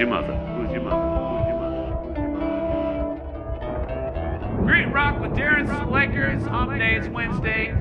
Who's your mother? Who's your mother? Who's your mother? Great Rock with Darren Selectors. Hump Day is Wednesday.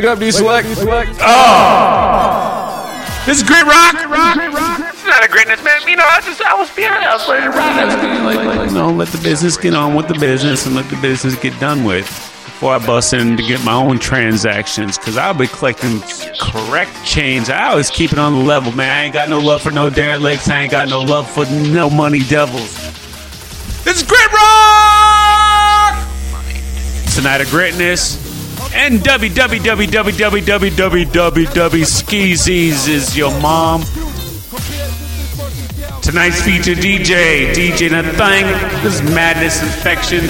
Wake up, D Select. Oh! This is great rock. rock. It's not a greatness, man. You know, I just I was feeling I was ready to rock. I was feeling like, like, you know, let the business get on with the business and let the business get done with before I bust in to get my own transactions. Cause I'll be collecting correct change. I always keep it on the level, man. I ain't got no love for no derelicts. I ain't got no love for no money devils. This is great rock. It's tonight of greatness. And www.www.skeezies is your mom. Tonight's featured DJ, DJ Nathang. This is Madness Infection.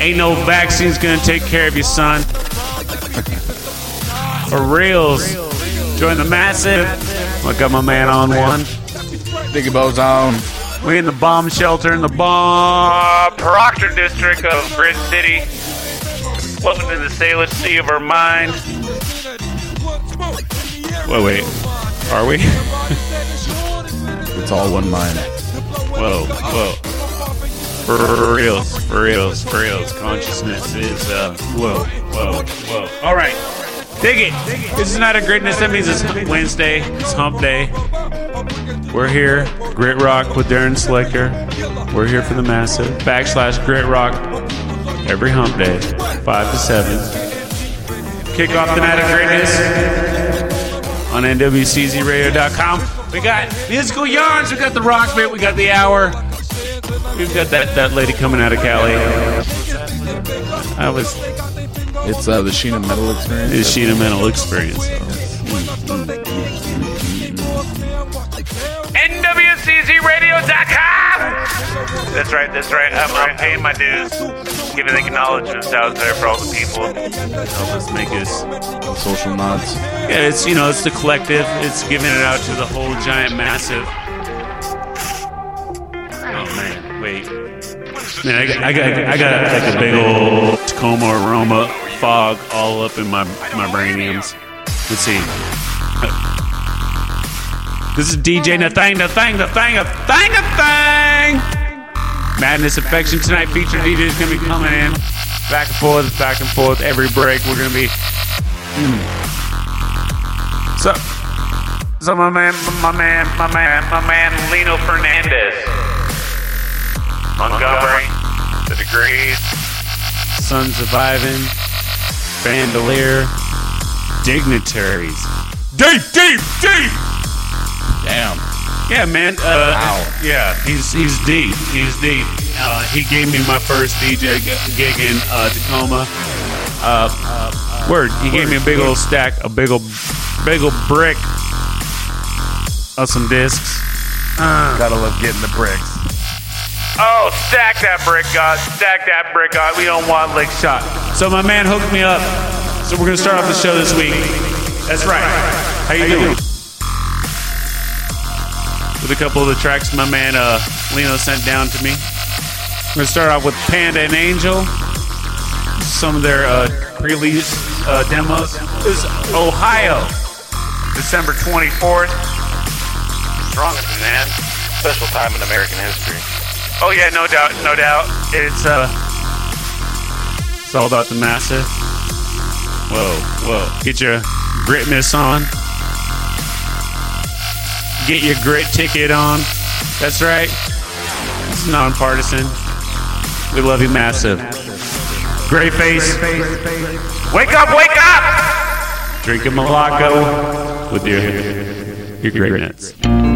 Ain't no vaccines gonna take care of you, son. For reals. Join the massive. Look at my man on one. Diggy Bo's on. We in the bomb shelter in the bomb Proctor district of Grit City. Welcome to the Salish Sea of our mind. Wait, wait. Are we? It's all one mind. Whoa, whoa. For reals, for reals, for reals. Consciousness is, uh, whoa, whoa, whoa. All right. Dig it. This is not a greatness. That means it's Wednesday. It's hump day. We're here. Grit Rock with Darren Slicker. We're here for the massive. Backslash Grit Rock every hump day, 5 to 7. Kick off the night of greatness on NWCZRadio.com. We got musical yarns, we got the rock bit, we got the hour. We've got that, that lady coming out of Cali. I was It's uh, the Sheena Metal Experience. is she a mental experience? NWCZRadio.com. That's right. That's right. I'm, I'm paying my dues, giving acknowledgments out there for all the people. Help us make us Social nods. yeah, it's you know, it's the collective. It's giving it out to the whole giant massive. Oh man, wait. Man, I got, I got, I got like a big old Tacoma aroma fog all up in my my brainiums. Let's see. This is DJ Nathang, Nathang, Nathang, Nathang, Nathang. Madness Affection tonight. Featured DJ is gonna be coming in, back and forth, back and forth. Every break, we're gonna be hmm. so, so my man, my man, my man, my man, Lino Fernandez, Montgomery, the degrees, Sons of Ivan, Bandolier, Dignitaries. Deep, deep, deep. Damn. Yeah, man. Uh, Wow. Yeah, he's he's deep. He's deep. Uh, he gave me my first DJ gig in uh, Tacoma. Uh, uh, word. He gave me a big old stack, a big old, big old brick of some discs. Uh, Gotta love getting the bricks. Oh, stack that brick, God. Stack that brick, God. We don't want lick shot. So my man hooked me up. So we're gonna start off the show this week. That's right. How you doing? With a couple of the tracks my man uh, Lino sent down to me. We're gonna start off with Panda and Angel. Some of their uh, pre-release uh, demos. This is Ohio, December 24th. Strongest man. Special time in American history. Oh yeah, no doubt, no doubt. It's uh, it's all about the massive. Whoa, whoa. Get your gritness on. Get your grit ticket on. That's right. It's nonpartisan. We love you, massive. Gray face. Wake up, wake up! Drinking Malaco with your your. On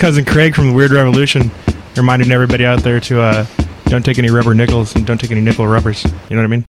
cousin Craig from the Weird Revolution, reminding everybody out there to uh, don't take any rubber nickels and don't take any nickel rubbers. You know what I mean?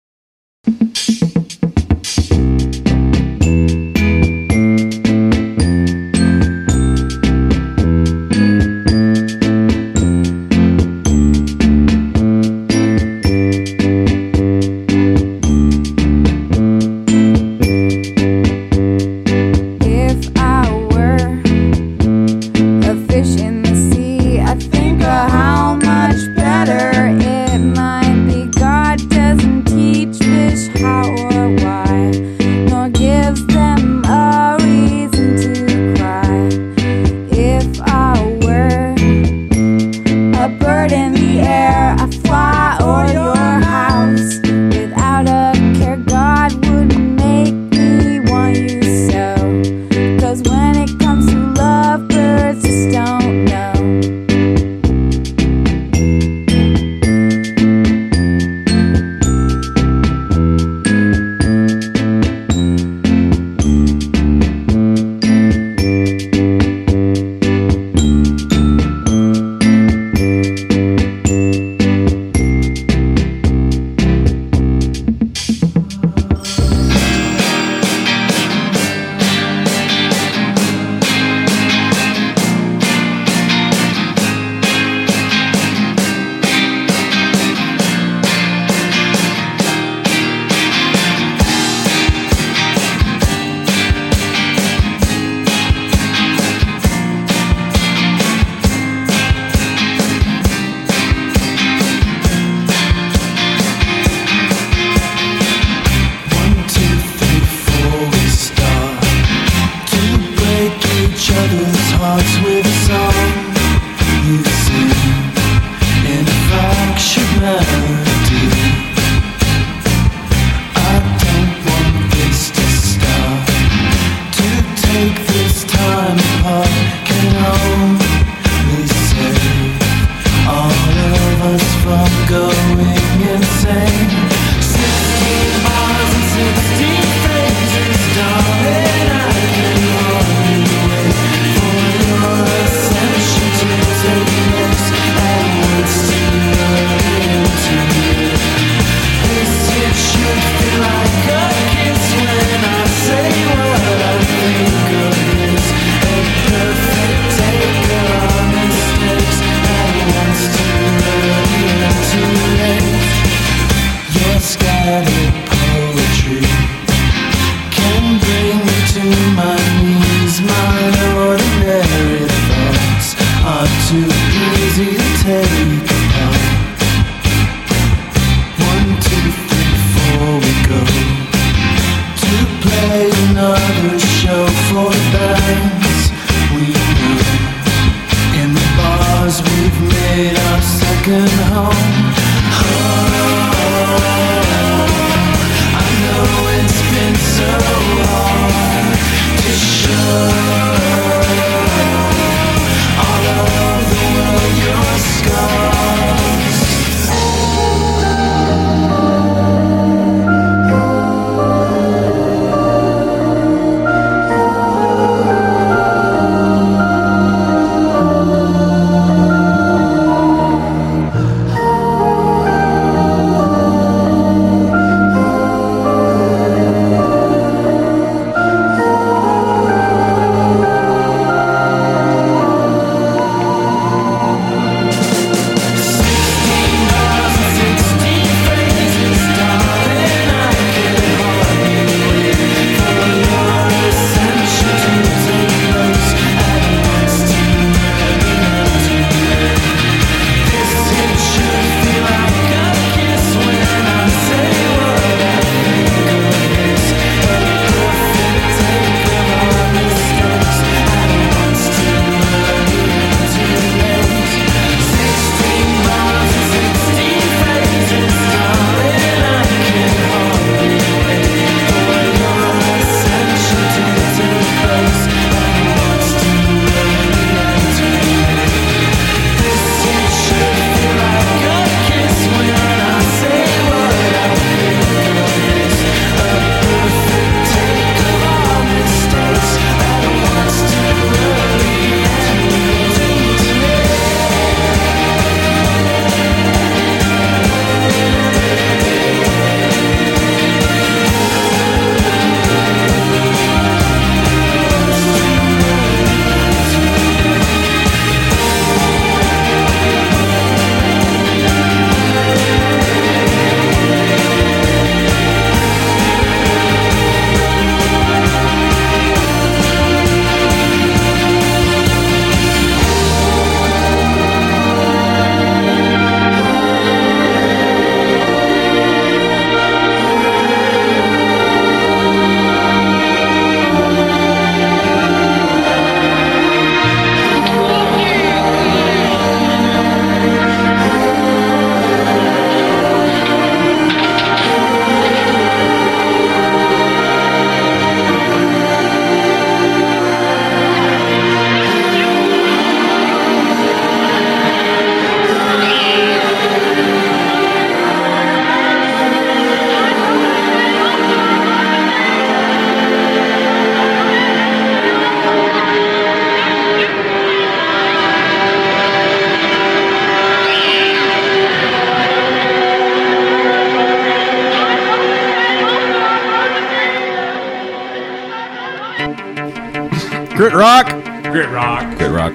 Grit Rock. Grit rock. Good rock.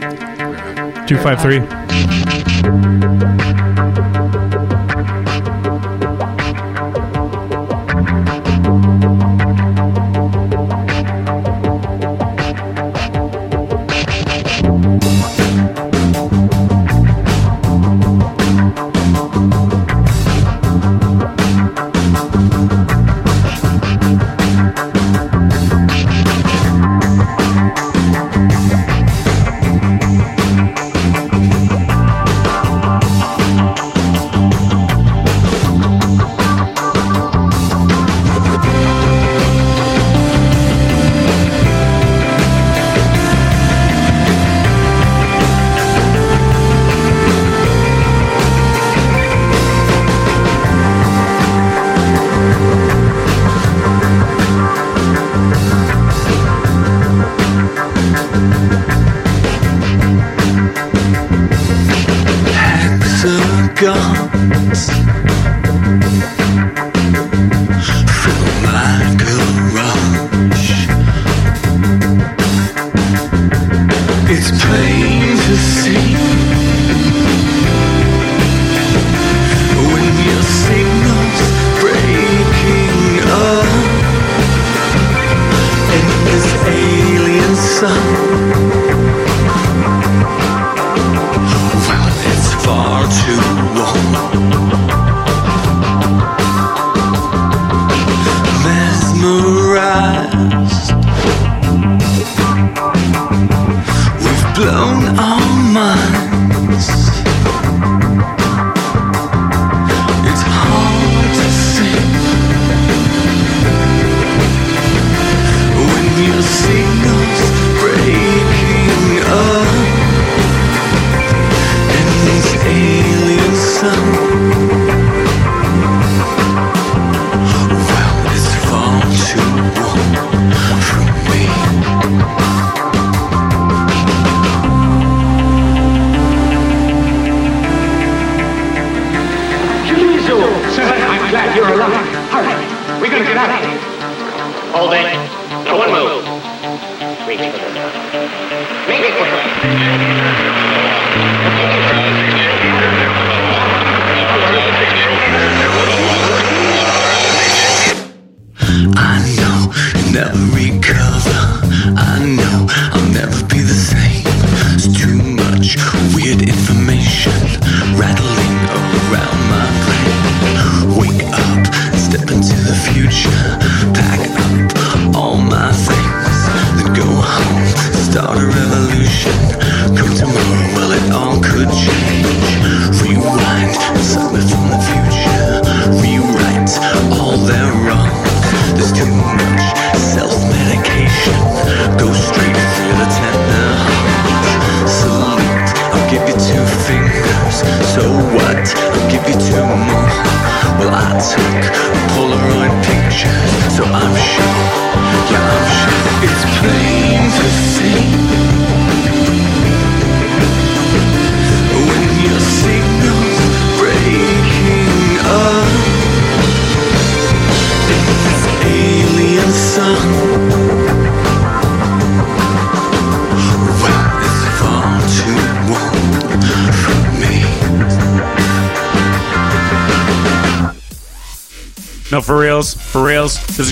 253. Into the future,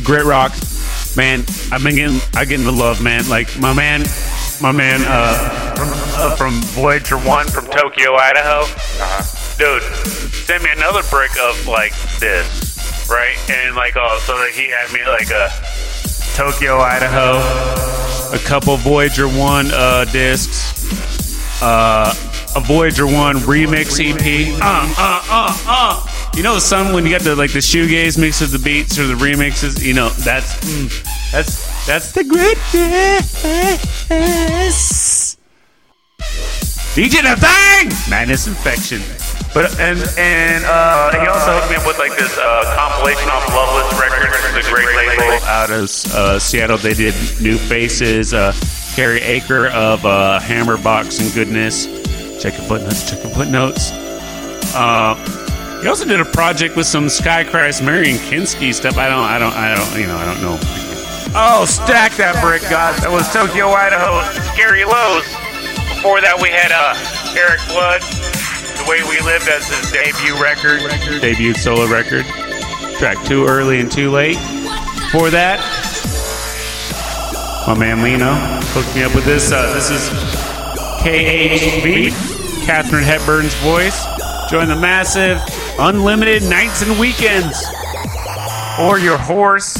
reals. This is great rock, man. I've been getting, I getting the love, man. Like my man, my man, uh, from, uh, from Voyager One from Tokyo, Idaho. Uh-huh. Dude, send me another brick of like this, right? And like, oh, so that he had me like a Tokyo, Idaho, a couple Voyager One uh, discs, uh, a Voyager One remix EP. Uh, uh, uh, uh. You know some when you got the like the shoegaze mix of the beats or the remixes. You know that's mm, that's that's the greatness. DJ the thing, madness infection. But and and uh, he also hooked me up with like this uh, compilation off Loveless Records, is great label out of uh, Seattle. They did New Faces, uh, Carrie Akre of uh, Hammerbox and Goodness. Check your footnotes. Check your footnotes. Uh, he also did a project with some Skycrash, Marion Kinski stuff. I don't, I don't, I don't, you know, I don't know. Oh, stack that brick, God. That was Tokyo, Idaho. Scary Lows. Before that, we had uh, Erik Blood. The Way We Lived as his debut record, debut solo record. Track Too Early and Too Late. Before that, my man Lino hooked me up with this. Uh, this is KHV, Catherine Hepburn's voice. Join the massive, unlimited nights and weekends. Or your horse.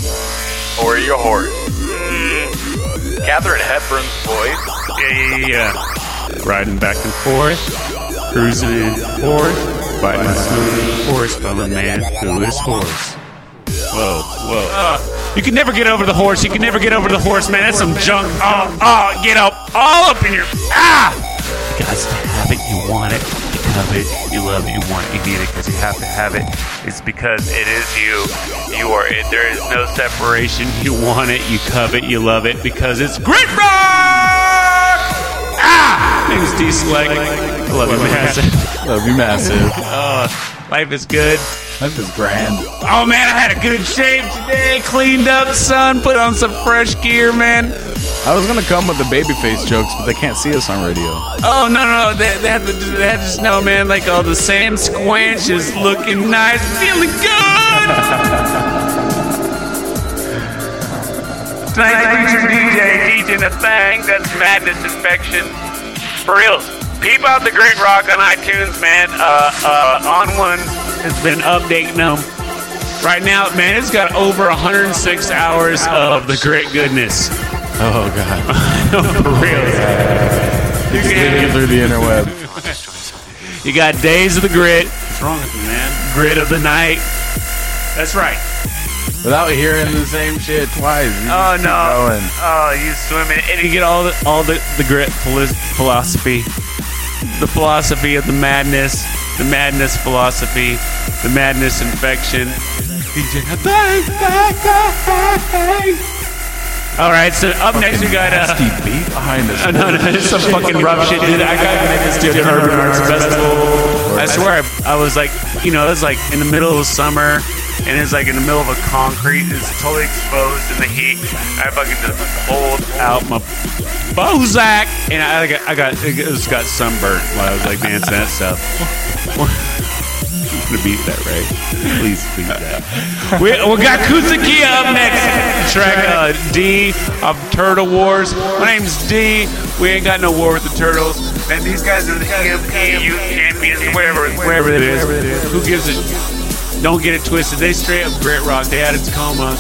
Or your horse. Mm. Catherine Hepburn's voice. Yeah, yeah, yeah. Riding back and forth, cruising in forth, biting smooth horse by the man who is horse. Whoa, whoa. Uh, you can never get over the horse. You can never get over the horse, man. That's some junk. Oh, oh, get up. All up in your. Ah! You got to have it. You want it. You love it. You love it. You want it. You need it because you have to have it. It's because it is you. You are it. There is no separation. You want it. You covet. You love it because it's Grit Rock! Ah! Name's D Select. I love you, massive. Love you, massive. Oh, life is good. Life is grand. Oh man, I had a good shave today. Cleaned up, son. Put on some fresh gear, man. I was gonna come with the babyface jokes, but they can't see us on radio. Oh no, no, they, they have to, they have to know, man. Like all the Sam Squanch is looking nice, feeling good. Tonight's featured DJ, DJ the thing That's Madness Infection. For reals. Peep out the Great Rock on iTunes, man. Uh, uh, on one has been updating them. Right now, man, it's got over 106 hours of the great goodness. Oh god. For real. You Get through the interweb. You got Days of the Grit. What's wrong with you, man? Grit of the Night. That's right. Without hearing the same shit twice. Oh no! going. Oh, you swimming, and you get all the all the the grit philosophy, the philosophy of the madness, the madness philosophy, the madness infection. DJ. All right, so up next we got uh, beat behind us. Uh, no, no, it's some fucking rough shit, dude. I got connected to an urban arts festival. I swear, I, I was like, you know, it was like in the middle of summer. and it's like in the middle of a concrete. It's totally exposed in the heat. I fucking just pulled out my Bozak, and I got I got it just got sunburnt while I was like dancing that stuff. I'm gonna beat that, right? Please beat that. We, we got Kuzuki up next. Track uh, D of Turtle Wars. My name's D. We ain't got no war with the turtles. And these guys are the EMP champions, whatever, wherever it is. Who gives a? Don't get it twisted. They straight up grit rock. They had its coma.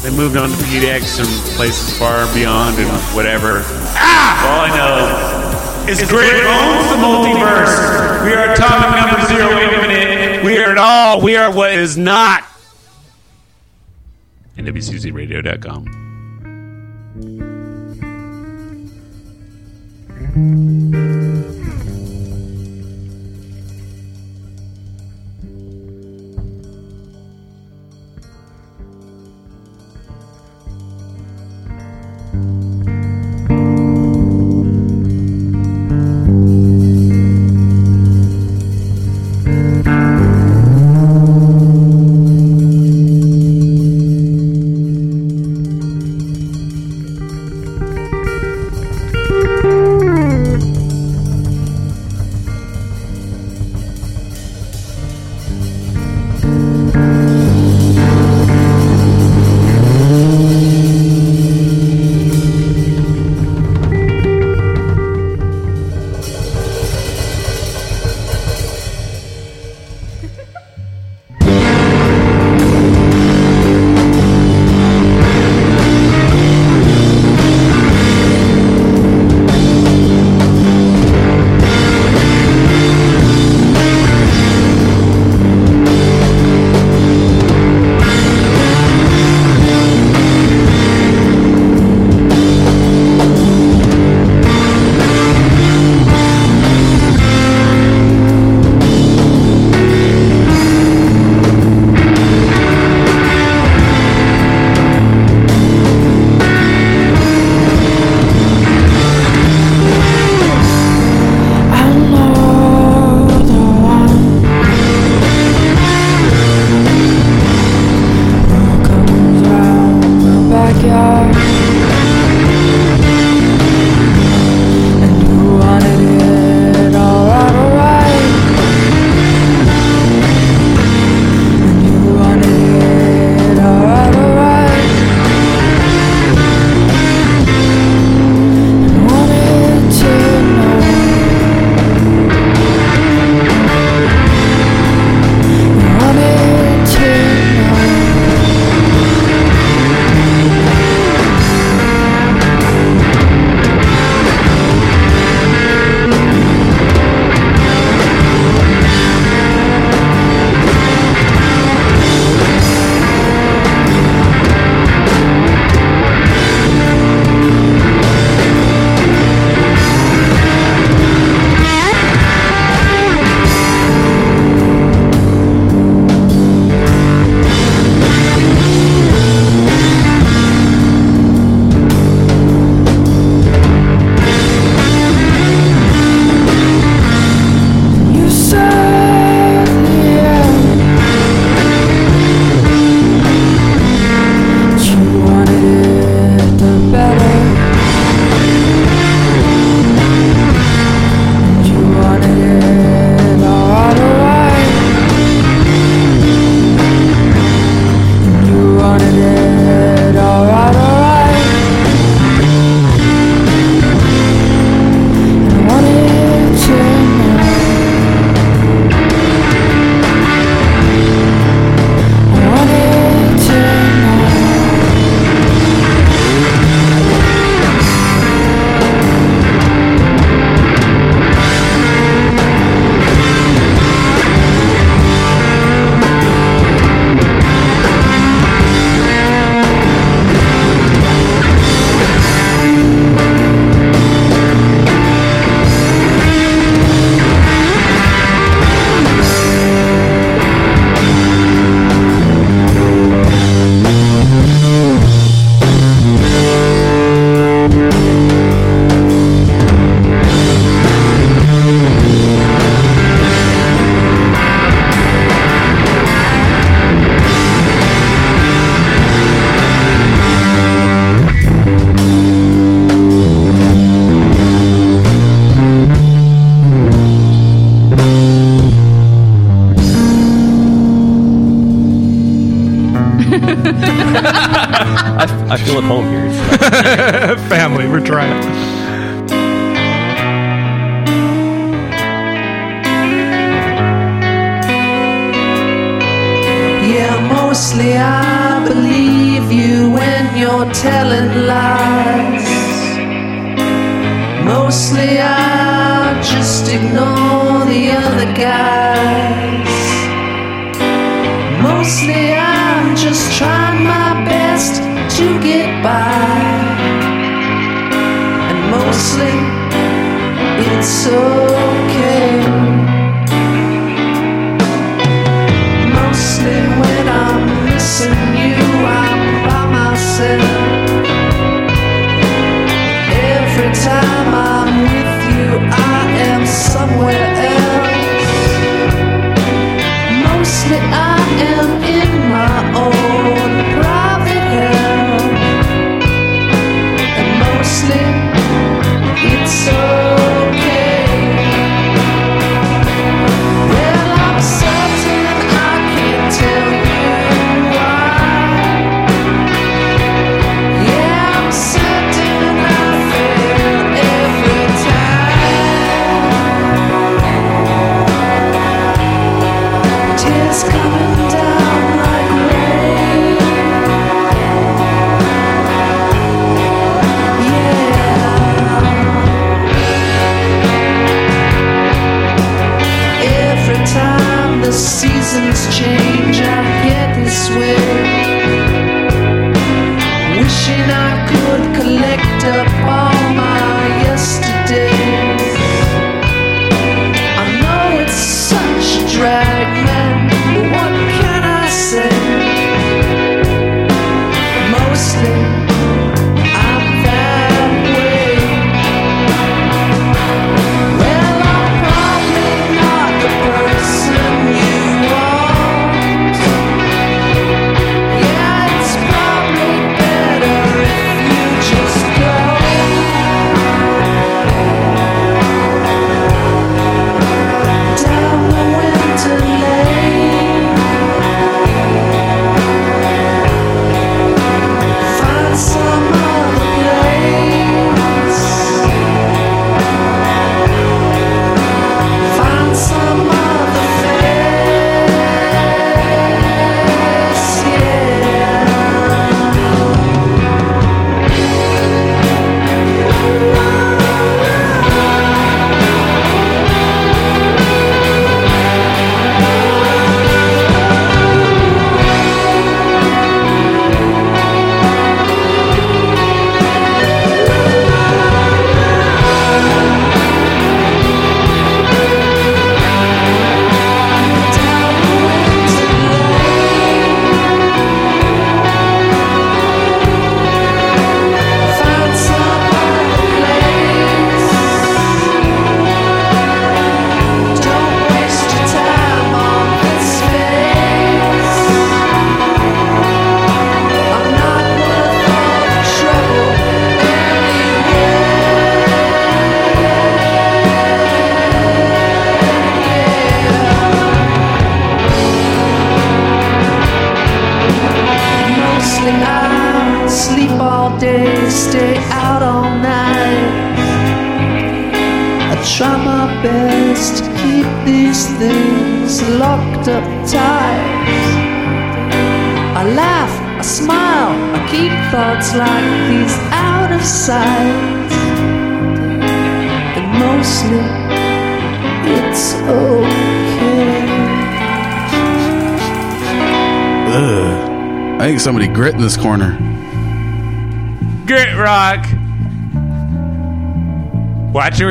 They moved on to PDX and places far beyond and whatever. Ah! All I know is Grit owns the multiverse. We are atomic number zero are it all. We are what is not. NWCZRadio.com. Wanted to know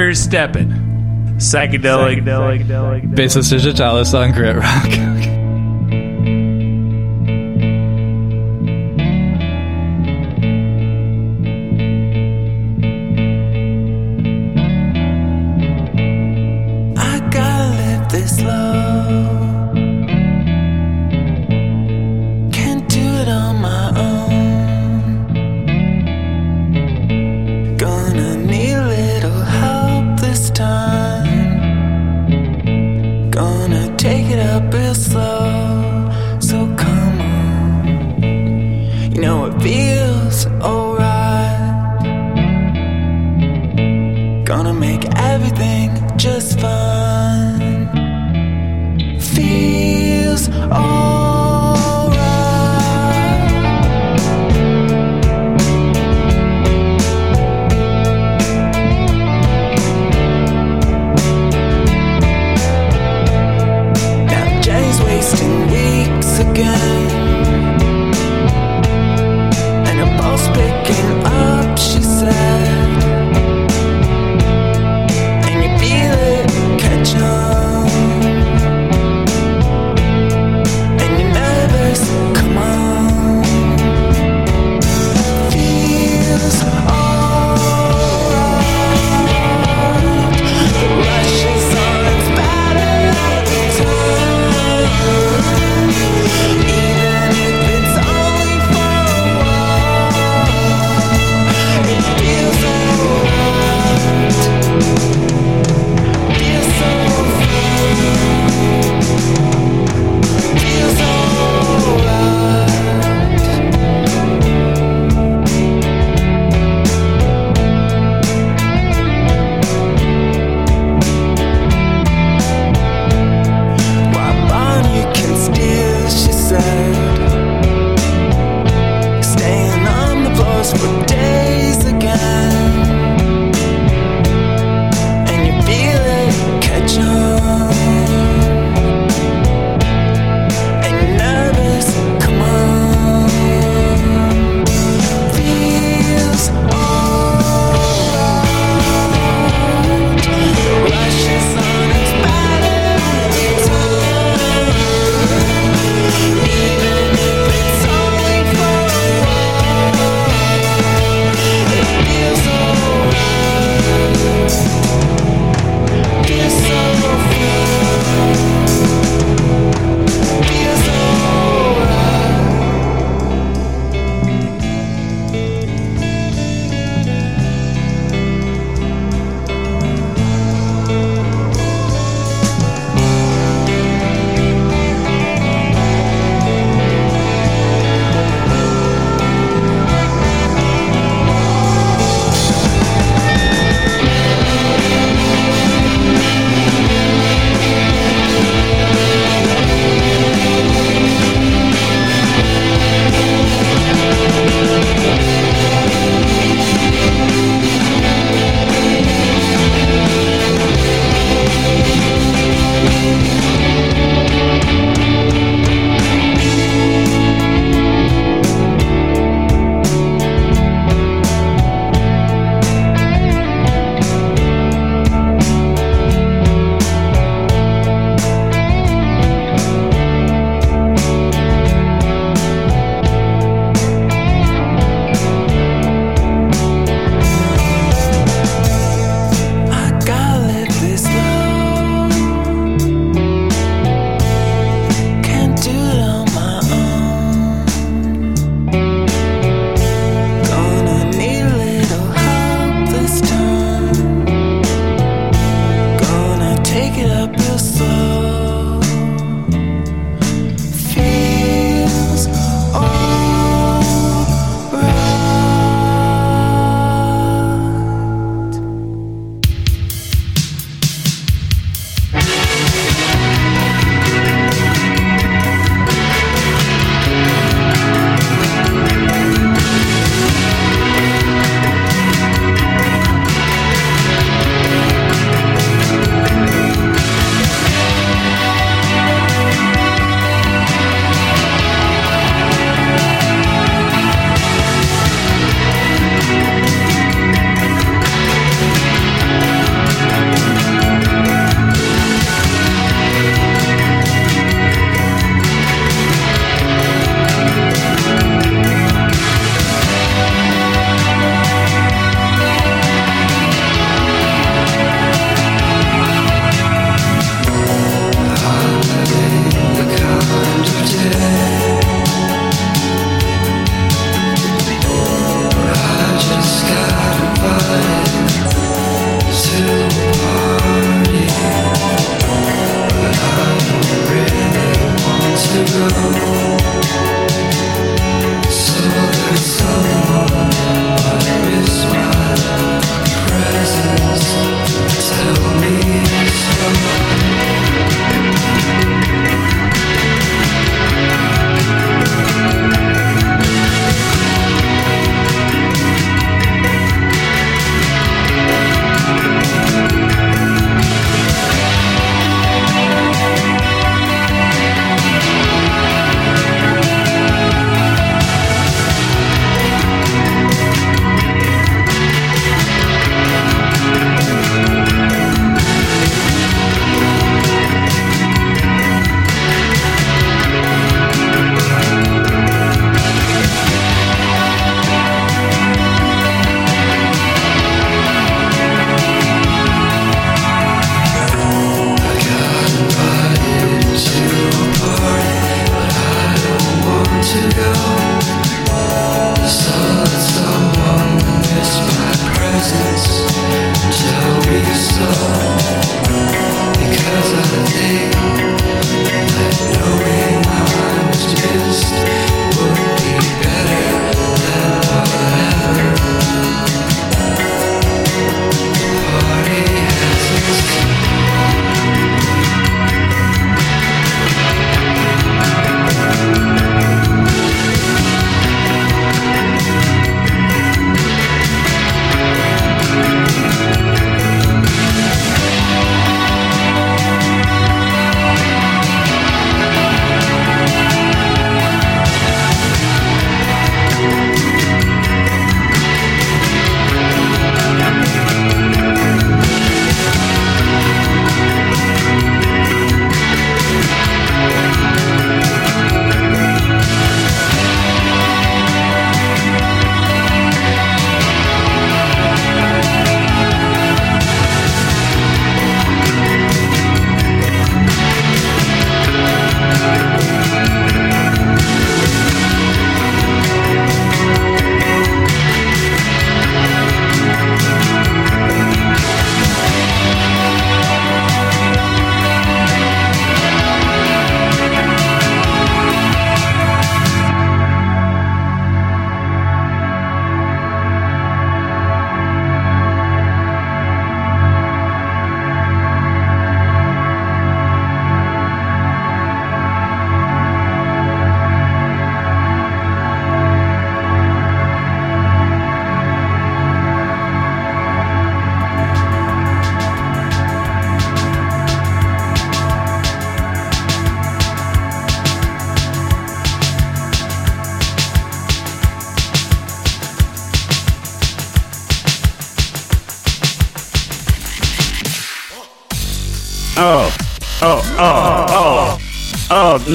You're stepping. Psychedelic. Basis digitalis on Grit Rock.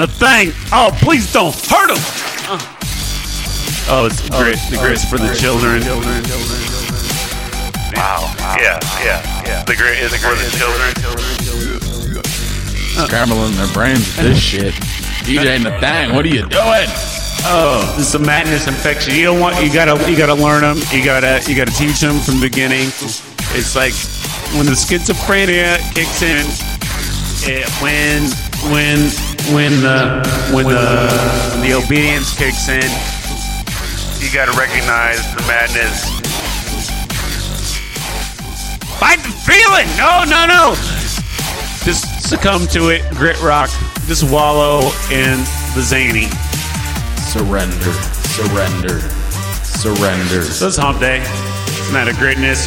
the thing. Oh, please don't hurt him. Uh. Oh, it's grit. The grit's for the children. Wow. Yeah, yeah, yeah. The grit is for the children. Scrambling their brains with this shit. DJ Nathang, what are you doing? Oh, this is a madness infection. You don't want. You gotta. You gotta learn them. You gotta. You gotta teach them from the beginning. It's like when the schizophrenia kicks in. It, when when when the when the the obedience kicks in. You gotta recognize the madness. Fight the feeling. No, no, no. Just succumb to it. Grit rock. Just wallow in the zany. Surrender, surrender, surrender. So it's hump day. It's not a greatness.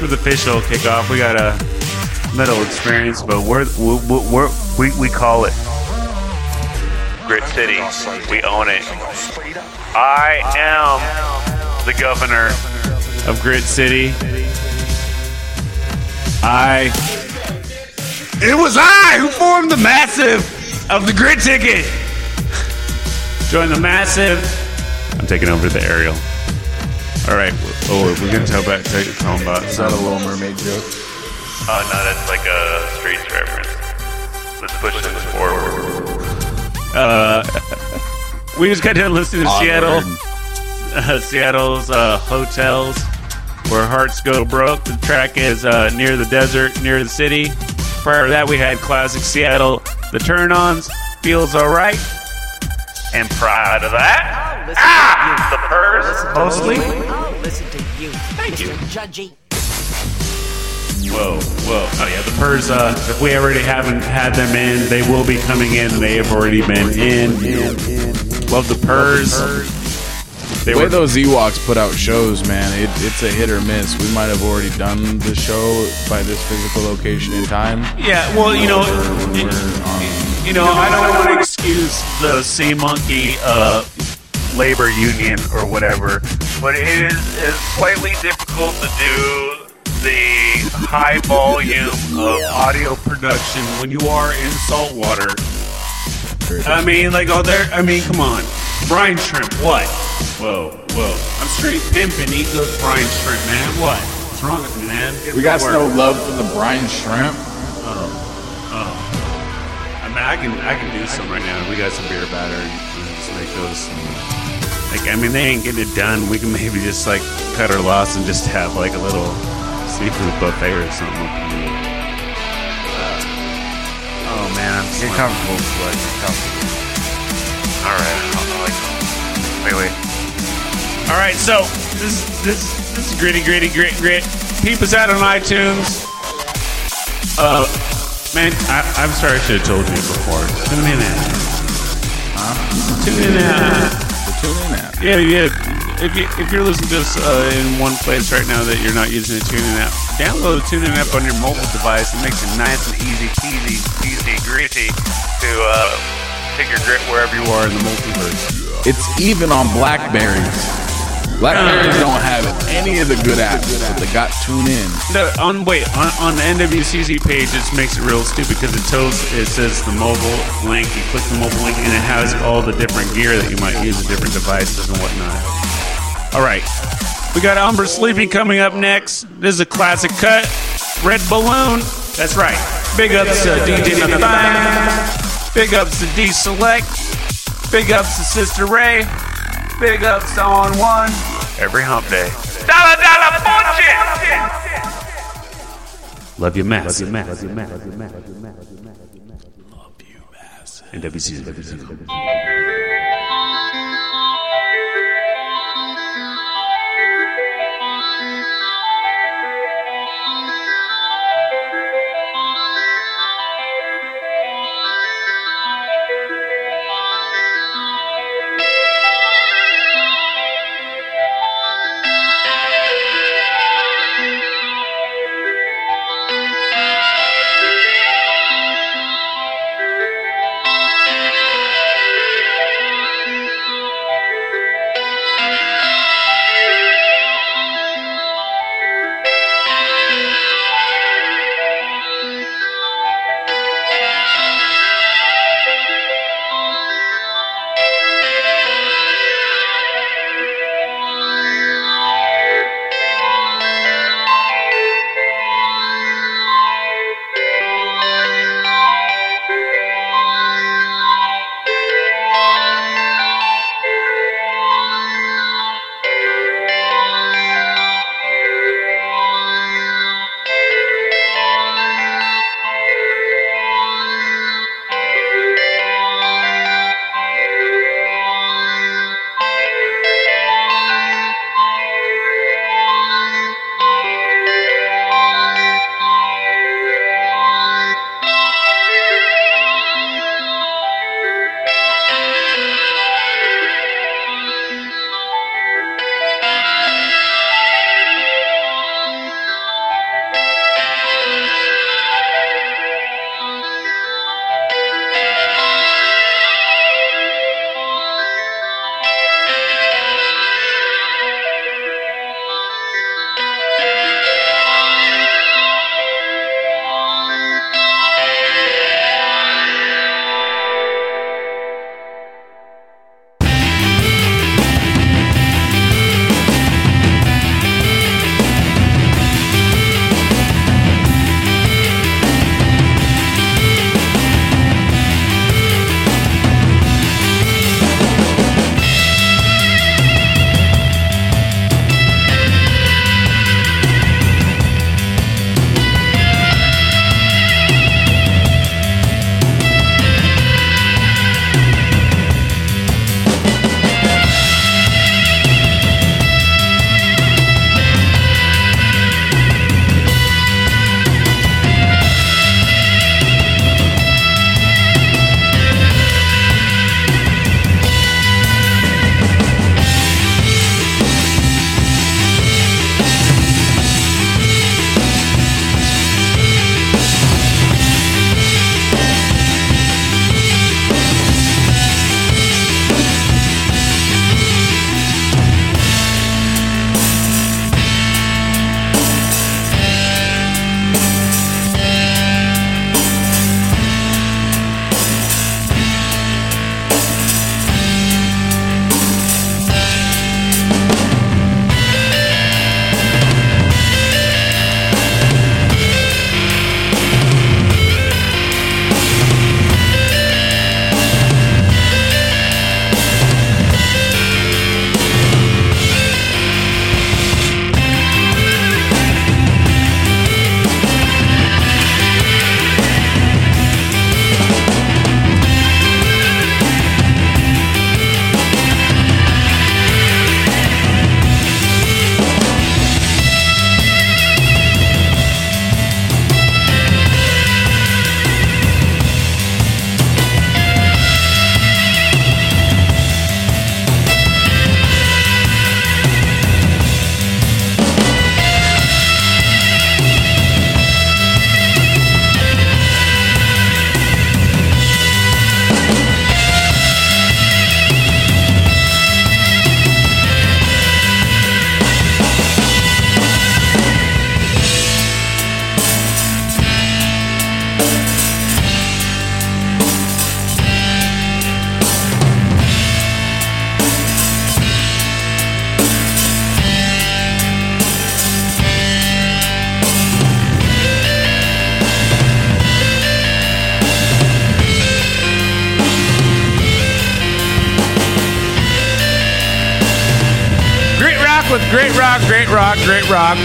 For the official kickoff, we got a metal experience, but we're, we're, we're, we we call it Grit City. We own it. I am the governor. of Grit City. I. It was I who formed the massive of the Grit Ticket. Join the massive. I'm taking over the aerial. All right. Oh, we're gonna tell about tell, tell 'em about. Is that a Little Mermaid joke? Oh no, that's like a streets reference. Let's forward. Uh, we just got done listening to Seattle, uh, Seattle's uh, hotels where hearts go broke. The track is uh, near the desert, near the city. Prior to that, we had classic Seattle, the turn-ons, feels alright. And prior to that, ah, the Purrs Mostly. Listen to you. Thank you. Judgy. Whoa, whoa. Oh yeah, the Purrs, uh, if we already haven't had them in, they will be coming in. They have already been in. Love the Purrs. They The way were those Ewoks put out shows, man, it, it's a hit or miss. We might have already done the show by this physical location in time. Yeah, well, you know, We're- we're on- you know, I don't want to excuse the Sea Monkey uh, labor union or whatever, but it is it's slightly difficult to do the high volume of audio production when you are in saltwater. I mean, like, oh, there. I mean, come on, brine shrimp. What? Whoa, whoa! I'm straight pimping. Eat those brine shrimp, man. What? What's wrong with me, man? Get We got no love for the brine shrimp. Oh, oh. I mean, I can I can do some right now. We got some beer batter. Just make those. Like, I mean, they ain't getting it done. We can maybe just like cut our loss and just have like a little seafood buffet or something. oh man, I'm Get comfortable, Bud. Get comfortable. All right. I like. Wait, wait. All right, so this this this is gritty, gritty, grit, grit. Peep us out on iTunes. Uh, man, I, I'm sorry I should have told you before. Tune in at. Huh? Tune in at. Tune in at. Yeah, yeah. If you if you're listening to us uh, in one place right now that you're not using the TuneIn app, download the TuneIn app on your mobile device. It makes it nice and easy peasy, Easy, gritty to uh, take your grit wherever you are in the multiverse. It's even on Blackberries. Blackberries don't have any of the good apps, but they got Tune In. No, on wait on, on the NWCC page, it makes it real stupid because it tells it says the mobile link. You click the mobile link and it has all the different gear that you might use, the different devices and whatnot. All right, we got Umber Sleeping coming up next. This is a classic cut, Red Balloon. That's right. Big ups to DJ Nathaniel. Big ups to D Select. Big ups to Sister Ray. Big ups to On One. Every hump day. Dollar dollar fortune. Love you, Mass. Love you, Mass. Love you, Mass. Love you, Mass. Love you. Love you. And WC's, WC's.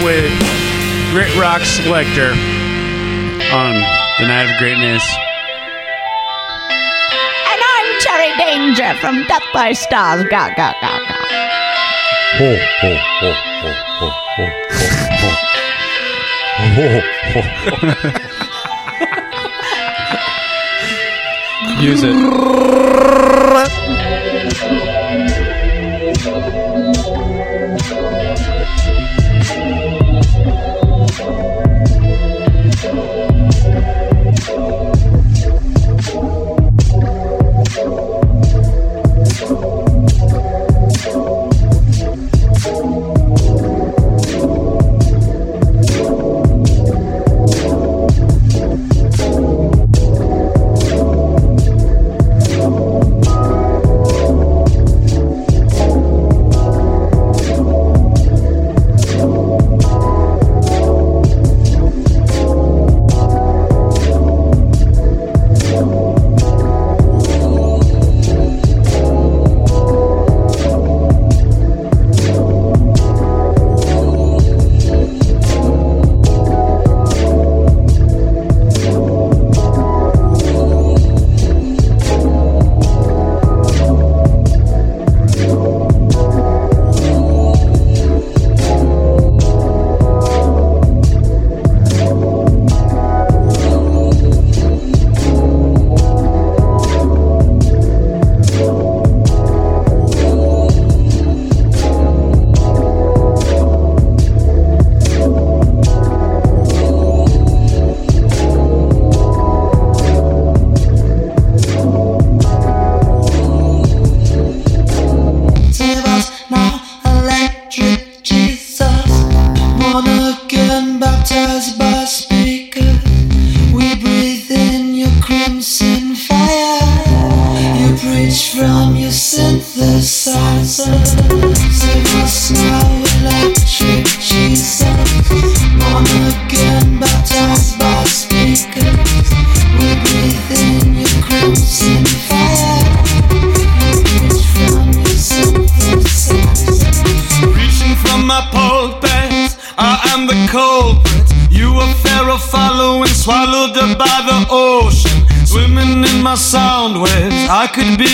Great rock with Grit rock selector on the night of greatness. And I'm Cherry Danger from Death by Stars. Ga ga ga ga. Ho, ho, ho, ho, ho, ho, ho, ho. Ho, ho, ho. Use it.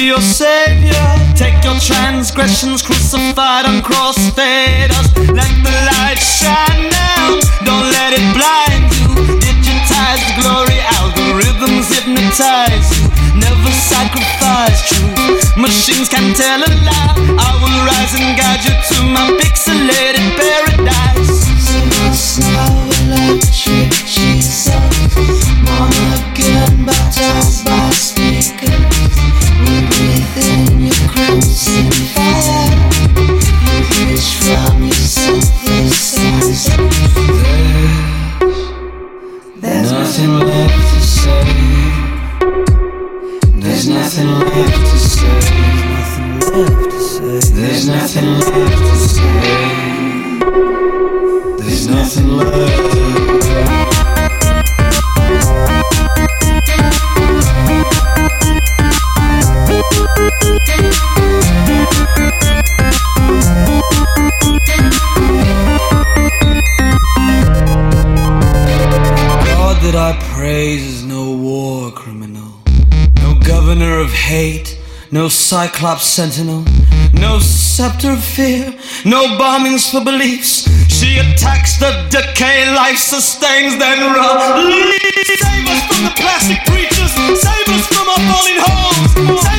Your savior. Take your transgressions crucified on cross, fade us. Let the light shine down, don't let it blind you. Digitize the glory, algorithms hypnotize you. Never sacrifice truth. Machines can tell a lie. I will rise and guide you to my pixelated paradise. Electric Jesus. Born again, cyclops sentinel, no scepter of fear, no bombings for beliefs. She attacks the decay life sustains, then release. Save us from the plastic preachers, save us from our falling homes, save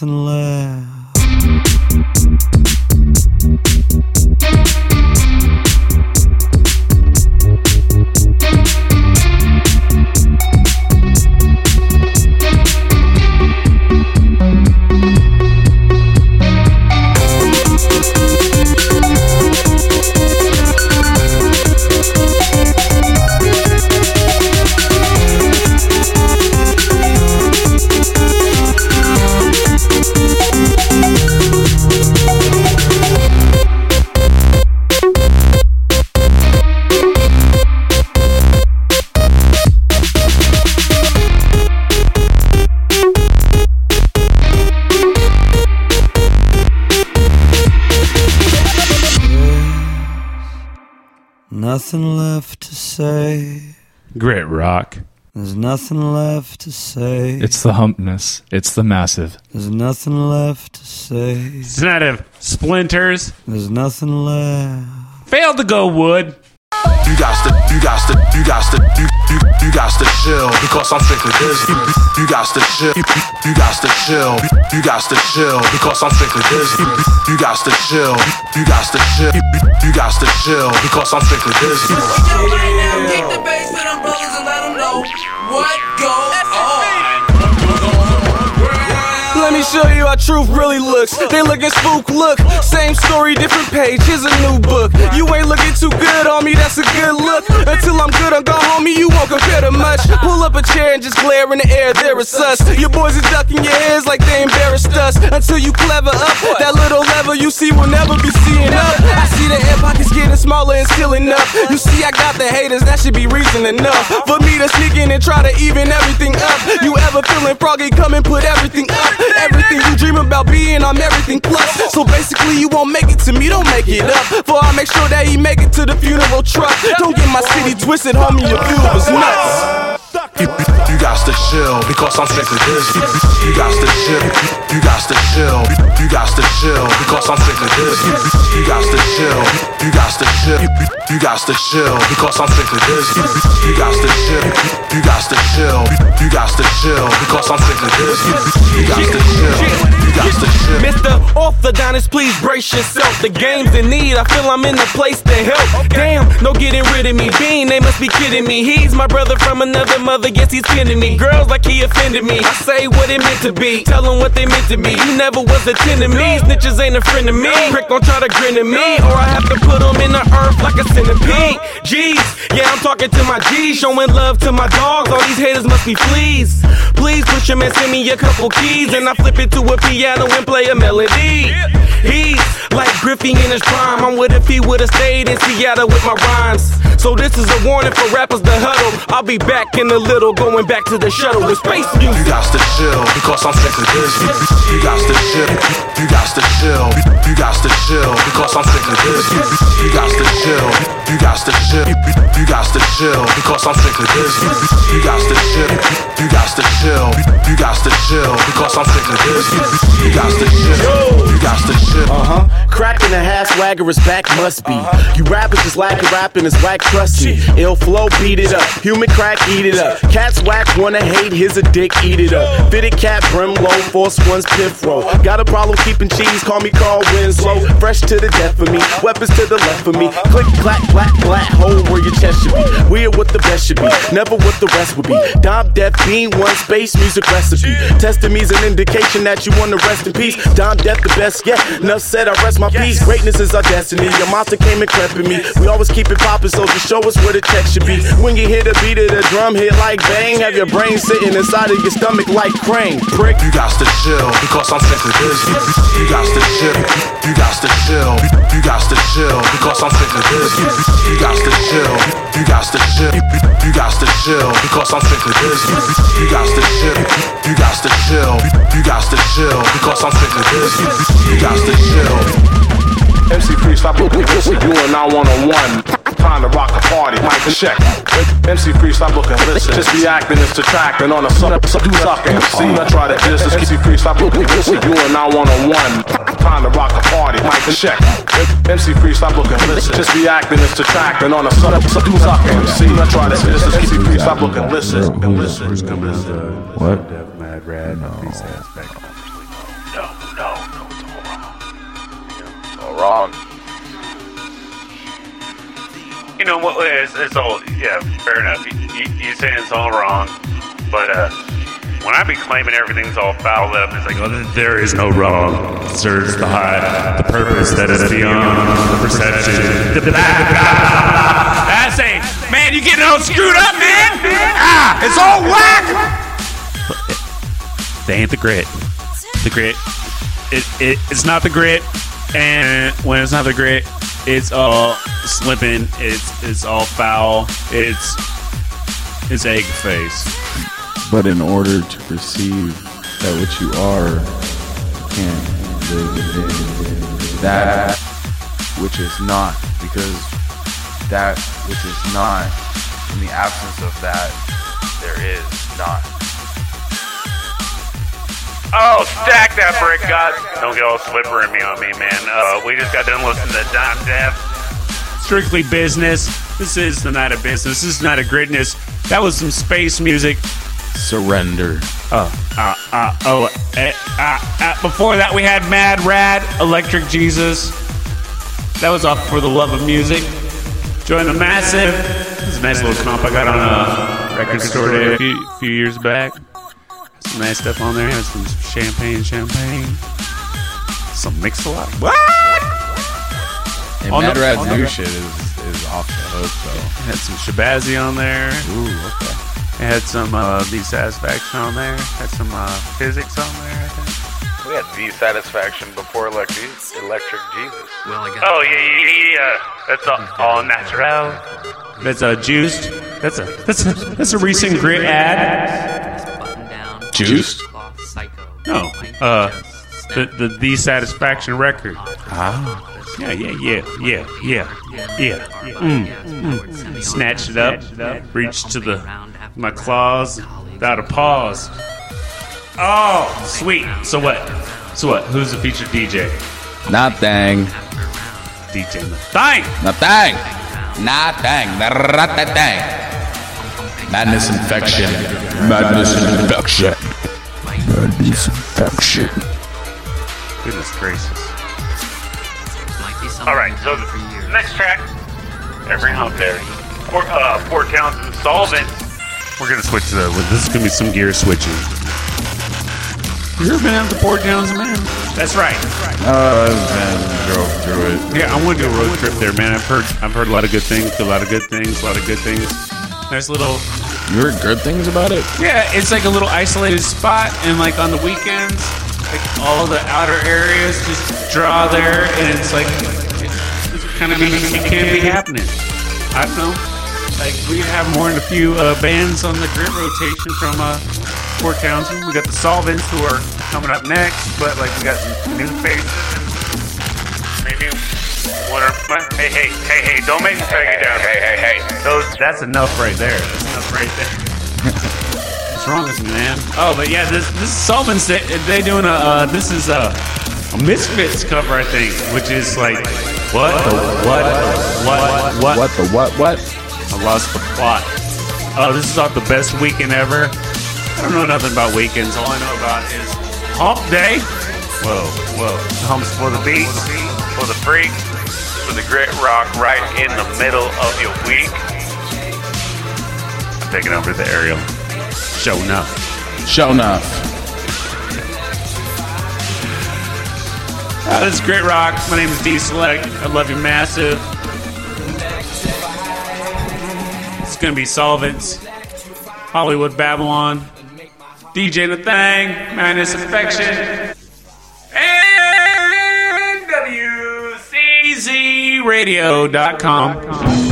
There's rock. There's nothing left to say. It's the humpness. It's the massive. There's nothing left to say. It's not a splinters. There's nothing left. Failed to go wood. You got to, you got to, you got to, you, you, you got to chill because I'm strictly business. You got to chill, you, you got to chill, you got to chill because I'm strictly business. You got to chill, you got to chill, you got to chill because I'm strictly business. What me show you how truth really looks. They looking spook, look. Same story, different page. Here's a new book. You ain't looking too good on me, that's a good look. Until I'm good, I'm gone, homie, you won't compare to much. Pull up a chair and just glare in the air, there is us. Your boys are ducking your heads like they embarrassed us. Until you clever up, that little level you see will never be seeing up. I see the air pockets getting smaller and sealing up. You see, I got the haters, that should be reason enough for me to sneak in and try to even everything up. You ever feeling froggy? Come and put everything up. Everything you dream about being, I'm everything plus. So basically, you won't make it to me, don't make it up. For I make sure that he make it to the funeral truck. Don't get my city twisted, homie, your view was nuts. You, you got to chill because I'm strictly business. You got to chill, you got to chill, you got to chill because I'm strictly business. You got to chill, you got to chill, you got to chill because I'm strictly business. You got to chill, you got to chill, you got to chill because I'm strictly business. You got to chill, you got to chill. Mr. Orthodontist, please brace yourself. The game's in need. I feel I'm in the place to help. Damn, no getting rid of me. Bean, they must be kidding me. He's my brother from another mother. Yes, he's kidding me. Girls like he offended me. I say what it meant to be. Tell them what they meant to me. You never was a ten to me. Snitches ain't a friend of me. Prick don't try to grin at me. Or I have to put them in the earth like a centipede. Jeez, yeah, I'm talking to my G. Showing love to my dogs. All these haters must be fleas. Please push him and send me a couple keys. And I flip it to a piano and play a melody. He's like Griffey in his prime. I'm with if he would've stayed in Seattle with my rhymes. So this is a warning for rappers to huddle. I'll be back in a little, going back to the shuttle with space music. You got to chill because I'm strictly business. You got to chill, you got to chill, you got to chill because I'm strictly business. You got to chill, you got to chill, you got to chill because I'm strictly business. You got to chill, you got to chill, you got to chill because I'm strictly. You got to chill, you got to chill. Uh huh. Cracking the half swagger is back, must be. You rappers just lacking rapping is whack, trust me. Ill flow, beat it up. Human crack, eat it up. Cats whack, wanna hate, here's a dick, eat it up. Fitted cap, brim low, force one's piff roll. Got a problem keeping cheese, call me Carl Winslow. Fresh to the death for me, weapons to the left for me. Click, clack, black, black, hole where your chest should be. We're what the best should be, never what the rest would be. Dom, death, being one space, music recipe. Testing me's an indication that you wanna rest in peace. Dom, death, the best yet. Enough said, I rest my peace. Greatness is our destiny. Your monster came and crept in me. We always keep it poppin', so just show us where the check should be. When you hear the beat of the drum hit like bang, have your brain sitting inside of your stomach like crane. Prick. You got to chill because I'm strictly business. You got to chill, you got to chill, you got to chill because I'm strictly business. You got to chill, you got to chill, you got to chill because I'm strictly business. You got to chill, you got to chill, you got to chill because I'm strictly business. You got to chill. MC Free, stop looking at you and I one on one. Time to rock the party, mic check. MC Free, stop looking listen. Just be acting, it's detracting on a suck, suck, suck MC. I try to diss this. MC Free, stop looking listen. You and I one on one. Time to rock the party, mic check. MC Free, stop looking listen. Just be acting, it's detracting on a suck, suck, suck MC. I try to diss this. MC Free, stop looking listen. Listen, listen. What? Mad Rad. No. No, no, no, it's all wrong. All wrong. You know what? It's, it's all yeah, fair enough. You, you, you saying it's all wrong, but uh, when I be claiming everything's all fouled up, it's like, oh, there is no wrong. It Serves the high, the purpose that is beyond the perception. The blah, man, you getting all screwed up, man. Ah, it's all whack. They ain't the grit. The grit. It, it it's not the grit, and when it's not the grit, it's all slipping. It's it's all foul. It's it's egg face. But in order to perceive that which you are, you can't live that which is not, because that which is not, in the absence of that, there is not. Oh, stack that brick, God. Don't get all slippery me on me, man. Uh, we just got done listening to Don Dev. Strictly business. This is the night of business. This is not a gritness. That was some space music. Surrender. Oh, uh, uh, oh, uh, uh, uh, before that we had Mad Rad, Electric Jesus. That was off for the love of music. Join the massive. This is a nice little comp I got on a record store day a few, few years back. Some nice stuff on there. Had some champagne, champagne. Some Mix-a-Lot. What? And On Mad the- Rad's on the- new shit is, is off the hook, though. Had some Shabazi on there. Ooh, okay. It had some uh, The Satisfaction on there. Had some uh, physics on there, I think. We had the satisfaction before electric, electric Jesus. Well, I got Oh yeah, yeah, yeah. That's all, all natural. That's uh, juiced. That's a that's a that's a recent grit ad. Juiced? No, uh, the the the Satisfaction record. Ah. Yeah, yeah, yeah, yeah, yeah, yeah. Mm, mm. Snatched it up, reached to the my claws without a pause. Oh, sweet. So what? So what? Who's the featured DJ? Nothing. DJ Thang. Nothing. Nothing. Nothing. Madness infection. Madness infection. Madness infection. Goodness gracious. All right, so the next track, every hump there. Port, uh, Port Townsend Solvent. We're gonna switch to the. This is gonna be some gear switching. You ever been out to Port Townsend, man? That's right. Uh, man, drove through it. Yeah, I want to do a road trip there, man. I've heard, I've heard a lot of good things, a lot of good things, a lot of good things. Nice little You heard good things about it? Yeah, it's like a little isolated spot, and like on the weekends, like all the outer areas just draw there, and it's like it's kind of it can be happening. I don't know. Like we have more than a few uh, bands on the grid rotation from uh, Port Townsend. We got the Solvents who are coming up next, but like we got some new faces. Maybe one or hey hey hey hey, don't make me take it down. Hey hey hey, those that's enough right there. That's enough right there. What's wrong with me, man? Oh, but yeah, this this is Solvents. They, they doing a uh, this is a, a Misfits cover, I think, which is like what the what what what What the what what? I lost the plot. Oh, this is off the best weekend ever. I don't know nothing about weekends. All I know about is Hump Day. Whoa, whoa. Humps for the beats, for the freaks, for the grit rock right in the middle of your week. I'm taking over the aerial. Show enough. Show enough. Uh, this is Grit Rock. My name is D Select. I love you massive. It's gonna be Solvents, Hollywood Babylon, DJ Nathang, Madness Affection, WCZRadio.com.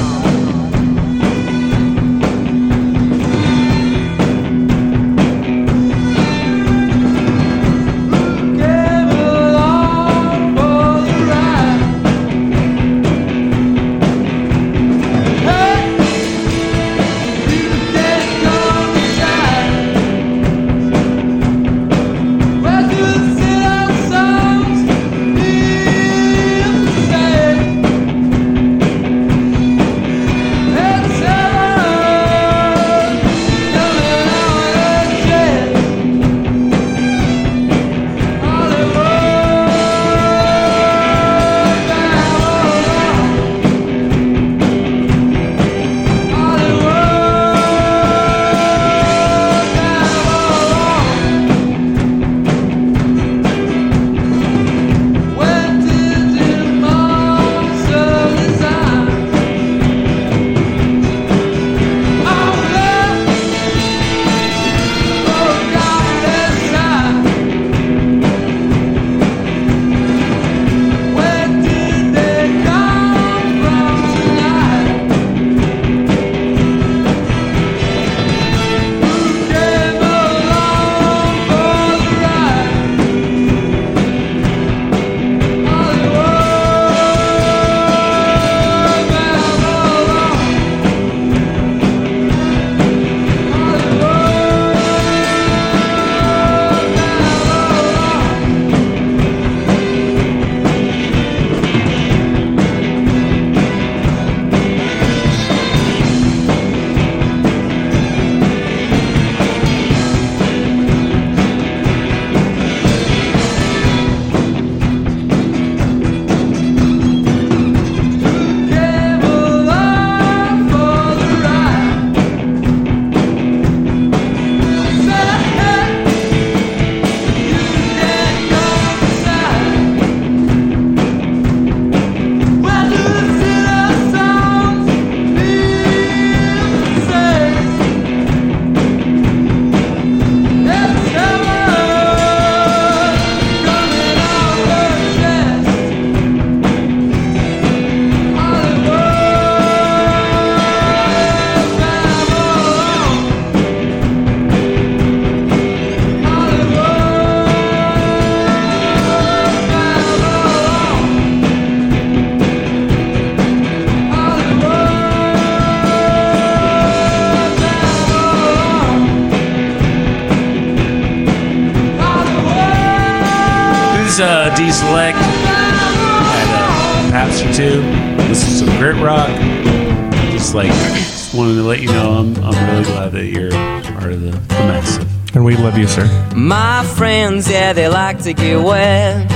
friends, yeah, they like to get wet.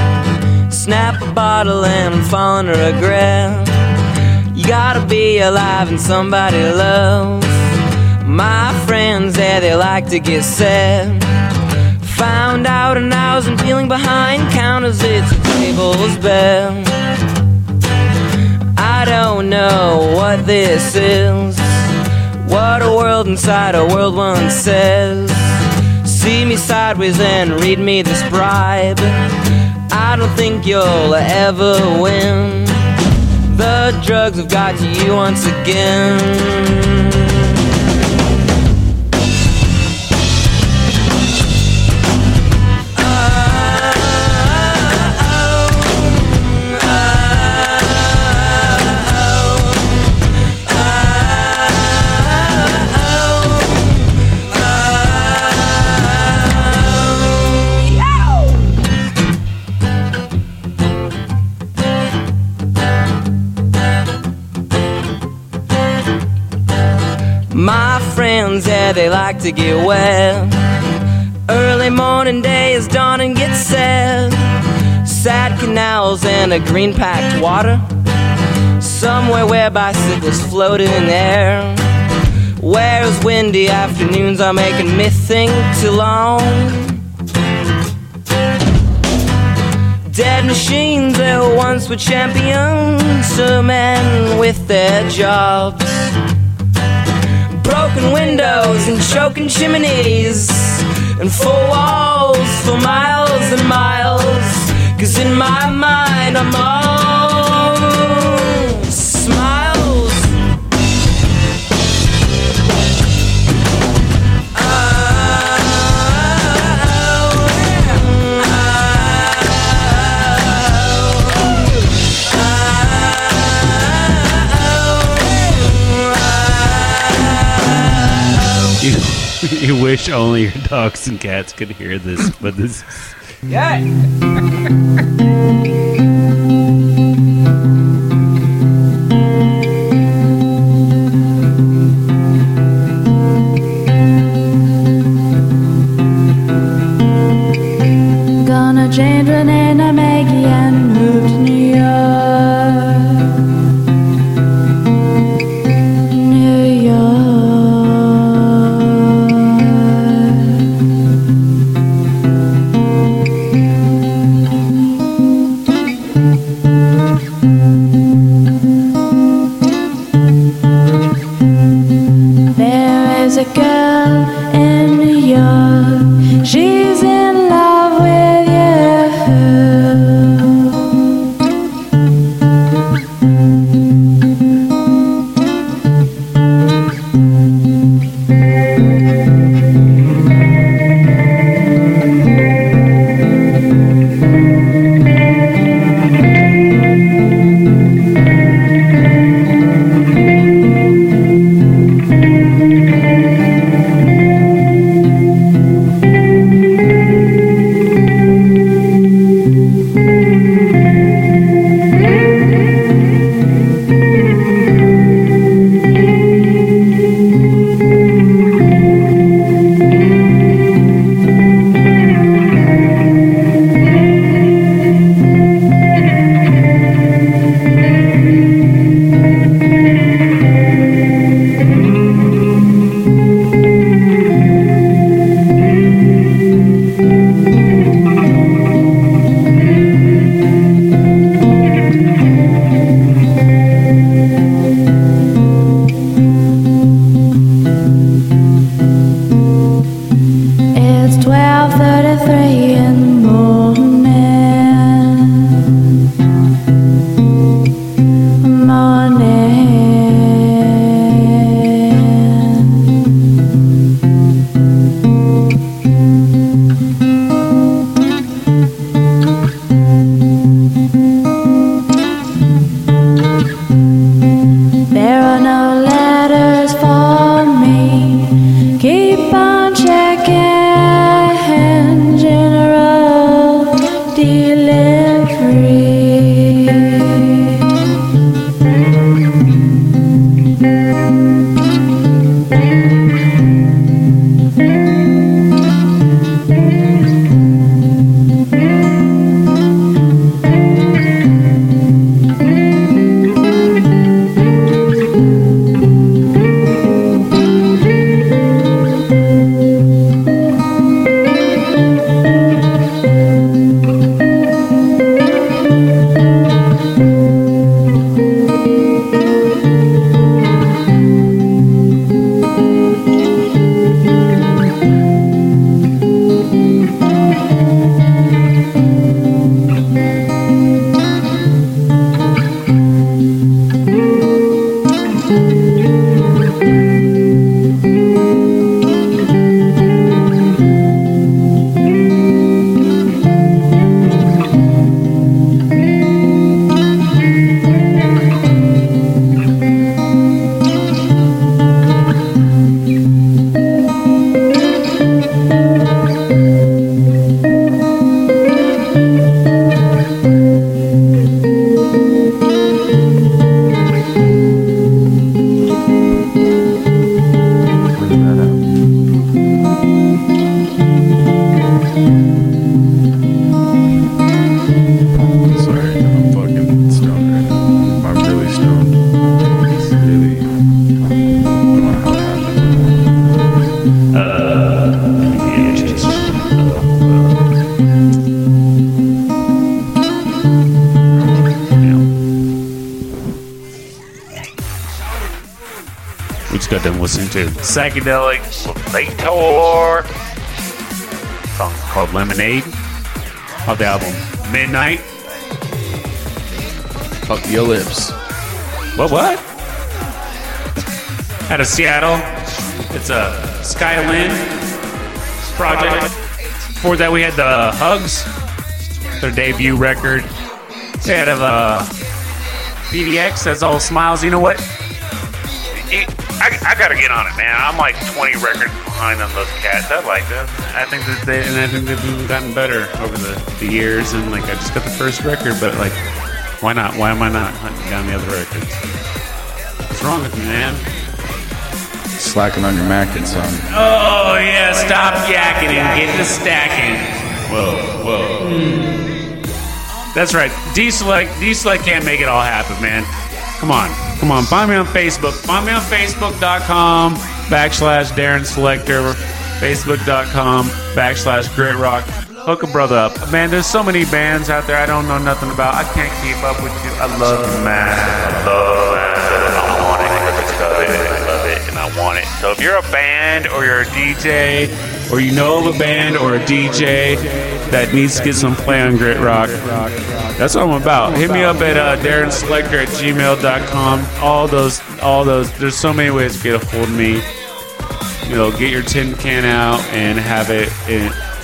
Snap a bottle and fall into regret. You gotta be alive and somebody to love. My friends, yeah, they like to get set. Found out and I was peeling behind counters, it's a table's bell. I don't know what this is. What a world inside a world once says. See me sideways and read me this bribe. I don't think you'll ever win. The drugs have got you once again. Yeah, they like to get wet. Early morning day is dawn and gets set. Sad canals and a green packed water. Somewhere where bicycles float in air. Where's windy afternoons are making me think too long. Dead machines that once were champions to men with their jobs. Broken windows and choking chimneys And four walls for miles and miles. Cause in my mind I'm all you wish only your dogs and cats could hear this, but this is Yeah. Psychedelic Levator. song called Lemonade off the album Midnight. Fuck your lips. What, what? Out of Seattle. It's a Skylin project. Before that, we had the Hugs, their debut record. They had a uh, PDX, that's all smiles. You know what? I, I gotta get on it, man. I'm like 20 records behind on those cats. I like them. I think that they and I think they've gotten better over the, the years. And like, I just got the first record, but like, why not? Why am I not hunting down the other records? What's wrong with me, man? Slacking on your Mackin, son. Oh yeah, stop yakking and get to stacking. Whoa, whoa. Hmm. That's right. D-Select, D-Select can't make it all happen, man. Come on, come on. Find me on Facebook. Find me on Facebook.com backslash Darren Selector. Facebook.com backslash Grit Rock. Hook a brother up. Man, there's so many bands out there I don't know nothing about. I can't keep up with you. I love you, man. I love I want it. I love it. I love it. And I want it. So if you're a band or you're a DJ or you know of a band or a DJ that needs to get some play on Grit Rock, that's what I'm about. Hit me up at uh, Darren Selector at gmail.com. All those, all those, there's so many ways to get a hold of me. You know, get your tin can out and have it,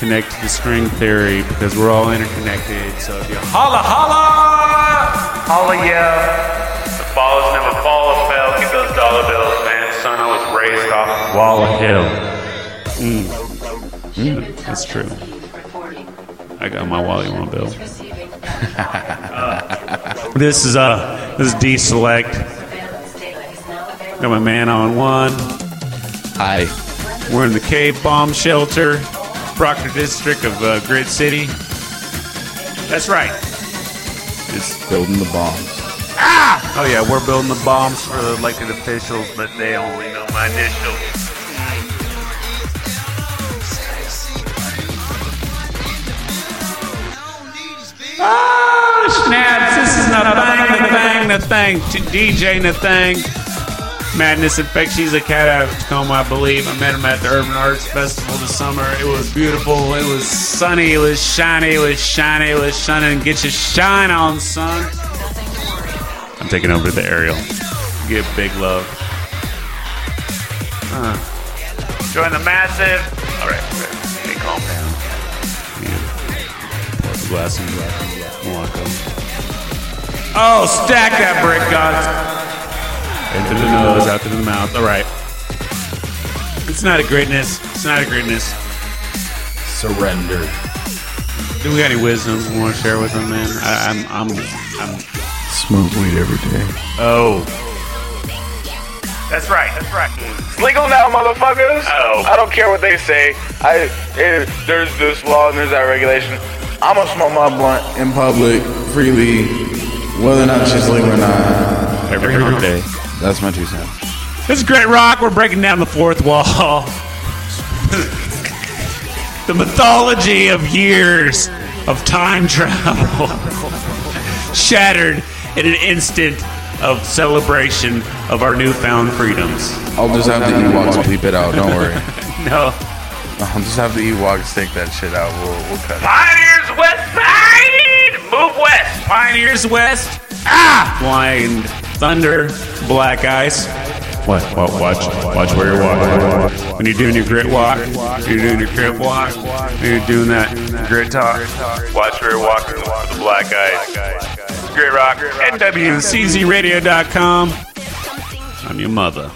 connect to the string theory because we're all interconnected. So if you holla, holla, Holla, yeah. The falls never fall or fell. Keep those dollar bills, man. Son, I was raised off Wall Hill. Mm. Mm, that's true. I got my Wally One bill. Uh, this is uh this is D Select. Got my man on one. Hi. We're in the Cave Bomb Shelter, Proctor District of uh, Grit City. That's right. It's building the bombs. Ah! Oh yeah, we're building the bombs for the elected officials, but they only know my initials. Oh, snaps. This is Nathang, Nathang, Nathang, DJ Nathang. Madness Effect. She's a cat out of Tacoma, I believe. I met him at the Urban Arts Festival this summer. It was beautiful. It was sunny. It was shiny. It was shiny. It was shining. Get your shine on, son. I'm taking over the aerial. Give big love. Uh, Join the massive. All right, all right. Calm down. Pour the glass in Morocco. Oh, stack that brick, God. Into the nose, out to the mouth. All right. It's not a greatness. It's not a greatness. Surrender. Do we got any wisdoms we want to share with them, man? I, I'm, I'm, I'm. Smoke weed every day. Oh, That's right. That's right. It's legal now, motherfuckers. Oh. I don't care what they say. I eh, there's this law and there's that regulation. I'm gonna smoke my blunt In public, freely, whether or not she's legal or not. every day. That's my two cents. This is Great Rock. We're breaking down the fourth wall. the mythology of years of time travel shattered in an instant of celebration of our newfound freedoms. I'll just have the Ewoks bleep it out. Don't worry. No. I'll just have the Ewoks take that shit out. We'll, we'll cut it. Pioneers West Side. Move west. Pioneers West. Ah! Blind Thunder. Black Ice. What? What? Watch. Watch where you're walking. When you're doing your grit walk, you're doing your grit walk, you're doing that grit talk. Watch where you're walking with the black eyes. Great rock. NWCZRadio.com. I'm your mother.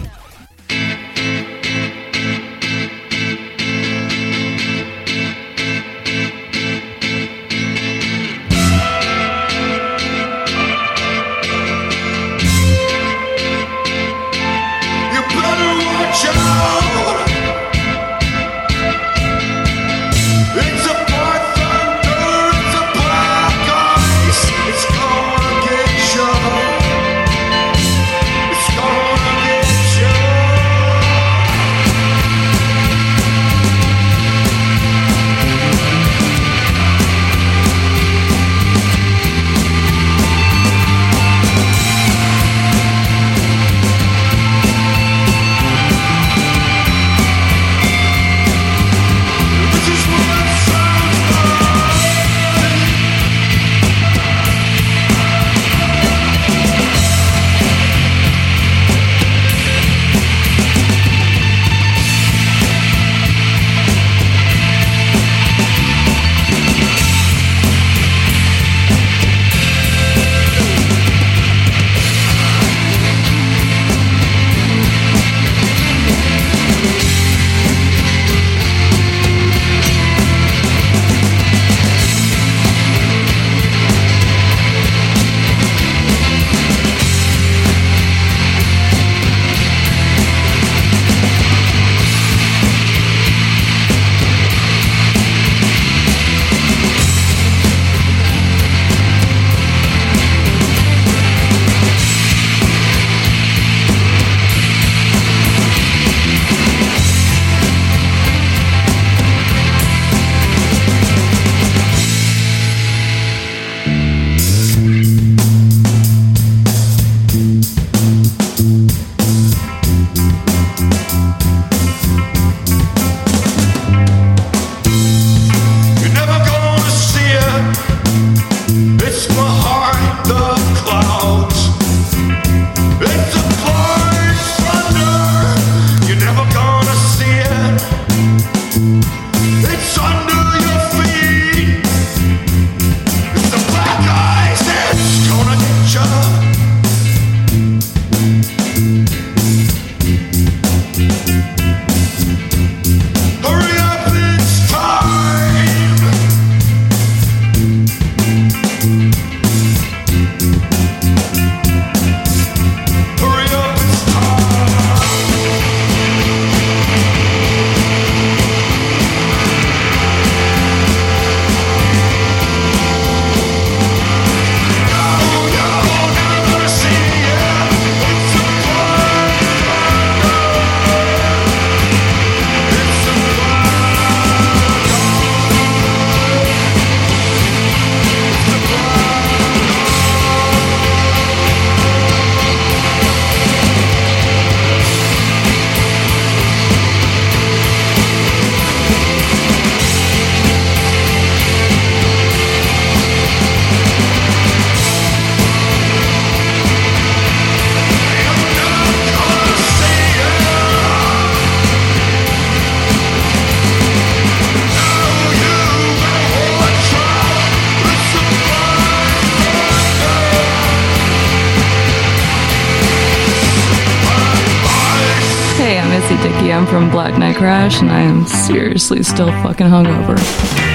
Crash, and I am seriously still fucking hungover.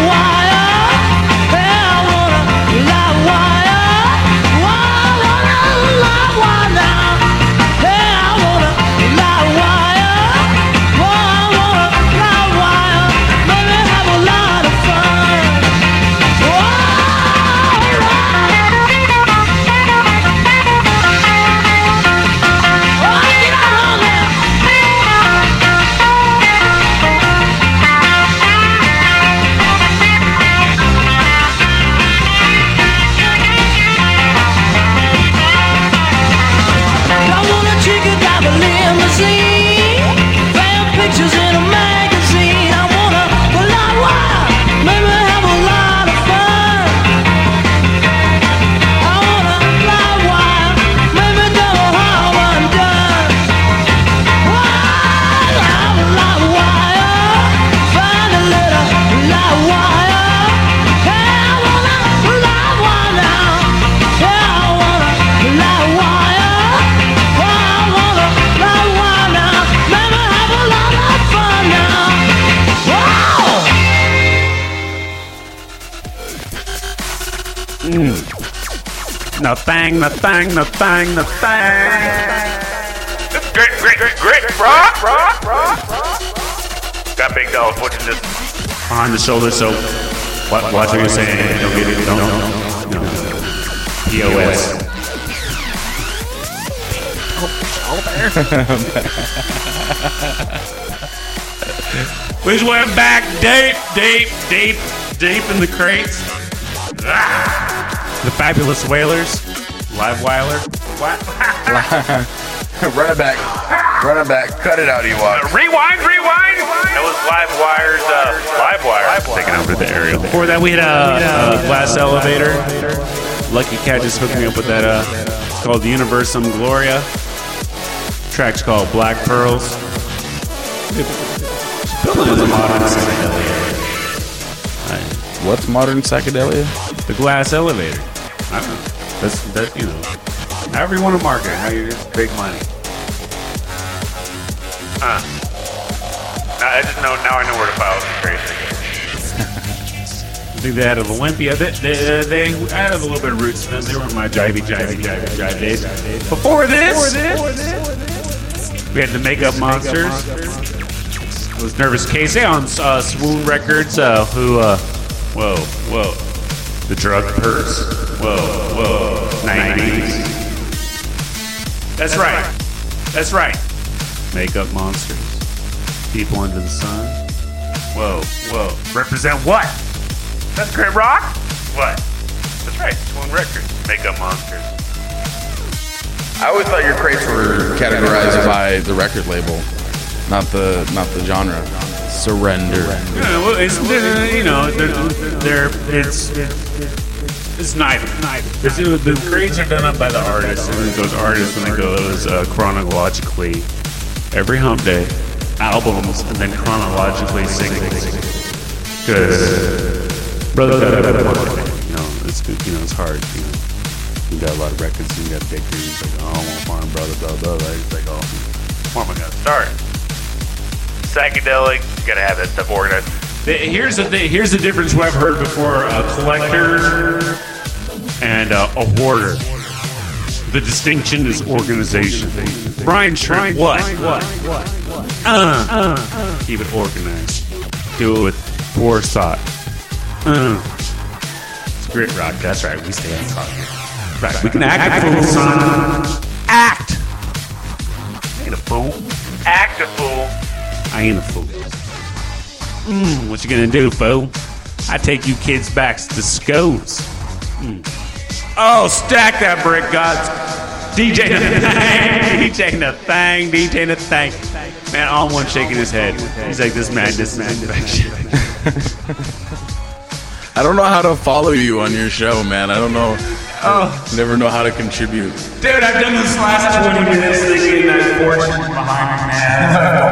Yeah, Mm. No thang, no thang, no thang, no thang. Great, great, great, great. Rock, rock, rock, rock. Got big dogs watching this. Behind the shoulder, so what, watch what you're saying. Don't get it. Don't, don't, no. POS. We just went back deep, deep, deep, deep in the crates. Ah! The fabulous Wailers, live whaler. What? Run it back. Run it back. Cut it out, Ewok. Rewind, rewind. That was Live Wire's uh, Live Wire. Taking over the aerial. Before that, we had a, a glass elevator. Lucky Cat just hooked me up with that. Uh, it's called Universum Gloria. Track's called Black Pearls. Building is modern psychedelia. What's modern psychedelia? The glass elevator. I don't know. That's that you know. However you want to market how you just big money. Huh. Now, I just know. Now I know where to file some crazy. I think they had a Olympia. They, they, they added a little bit of roots to them. They were my jivey, jivey, jivey, jive days. Before this, we had the Makeup Monsters. It was Nervous Casey on uh, Swoon Records. Uh, who? Uh, whoa, whoa. The Drug Purse. Whoa, whoa. 90s. That's right. That's right. Makeup Monsters. People Under the Sun. Whoa, whoa. Represent what? That's great rock. What? That's right. Swoon Records. Makeup Monsters. I always thought your crates were categorized by the record label, not the not the genre. Surrender. Yeah, well, it's you know they're, they're it's it's neither. It's, uh, the grades are done up by the artists, and those artists and it goes uh, chronologically every hump day albums, and then chronologically singles. Because brother, you know it's good, you know it's hard. You know, you got a lot of records, you got big dudes like oh, I want farm brother, blah blah blah. It's like oh, Where am I gonna start? Psychedelic. Gotta have that stuff organized. The- Here's the thing. Here's the difference. What I've heard before: a collector and uh, a hoarder. The distinction is organization. Brian Trent, what? What? What? Uh, keep it organized. do it with forethought. Uh, it's grit rock. That's right. We stay on top. Right. We can act a fool, son. Act. I ain't a fool. Act a fool. I ain't a fool. Mm, what you gonna do, fool? I take you kids back to schools. Mm. Oh, stack that brick, gods. DJ the thing, DJ the thing, DJ the thing. Man, all one shaking his head. He's like, this man, this man. I don't know how to follow you on your show, man. I don't know. Oh. Never know how to contribute. Dude, I've done this last 20 minutes thinking that fortune behind me, man.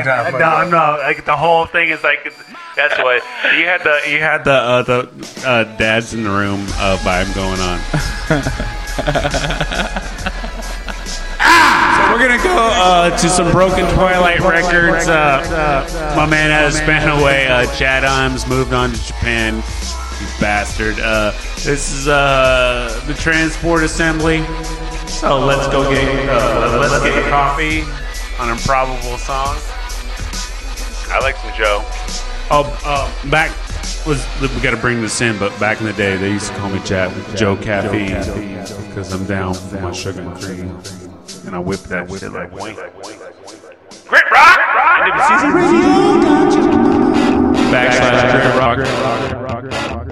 No, no, like the whole thing is like that's what you had the you had the uh, the uh, dads in the room uh, vibe going on. So we're gonna go uh, to some Broken Twilight records. Uh, my man has been away. Uh, Chad Imes moved on to Japan. You bastard. Uh, this is uh, the Transport Assembly. So let's go get uh, let's get coffee on improbable song. I like some Joe. Oh, uh, back was we got to bring this in, but back in the day they used to call me Jack, Joe Caffeine because I'm down for my sugar and cream, and I whip that shit like wink. Grit rock! NWCZ Radio. Backslash Grit Rock. Thank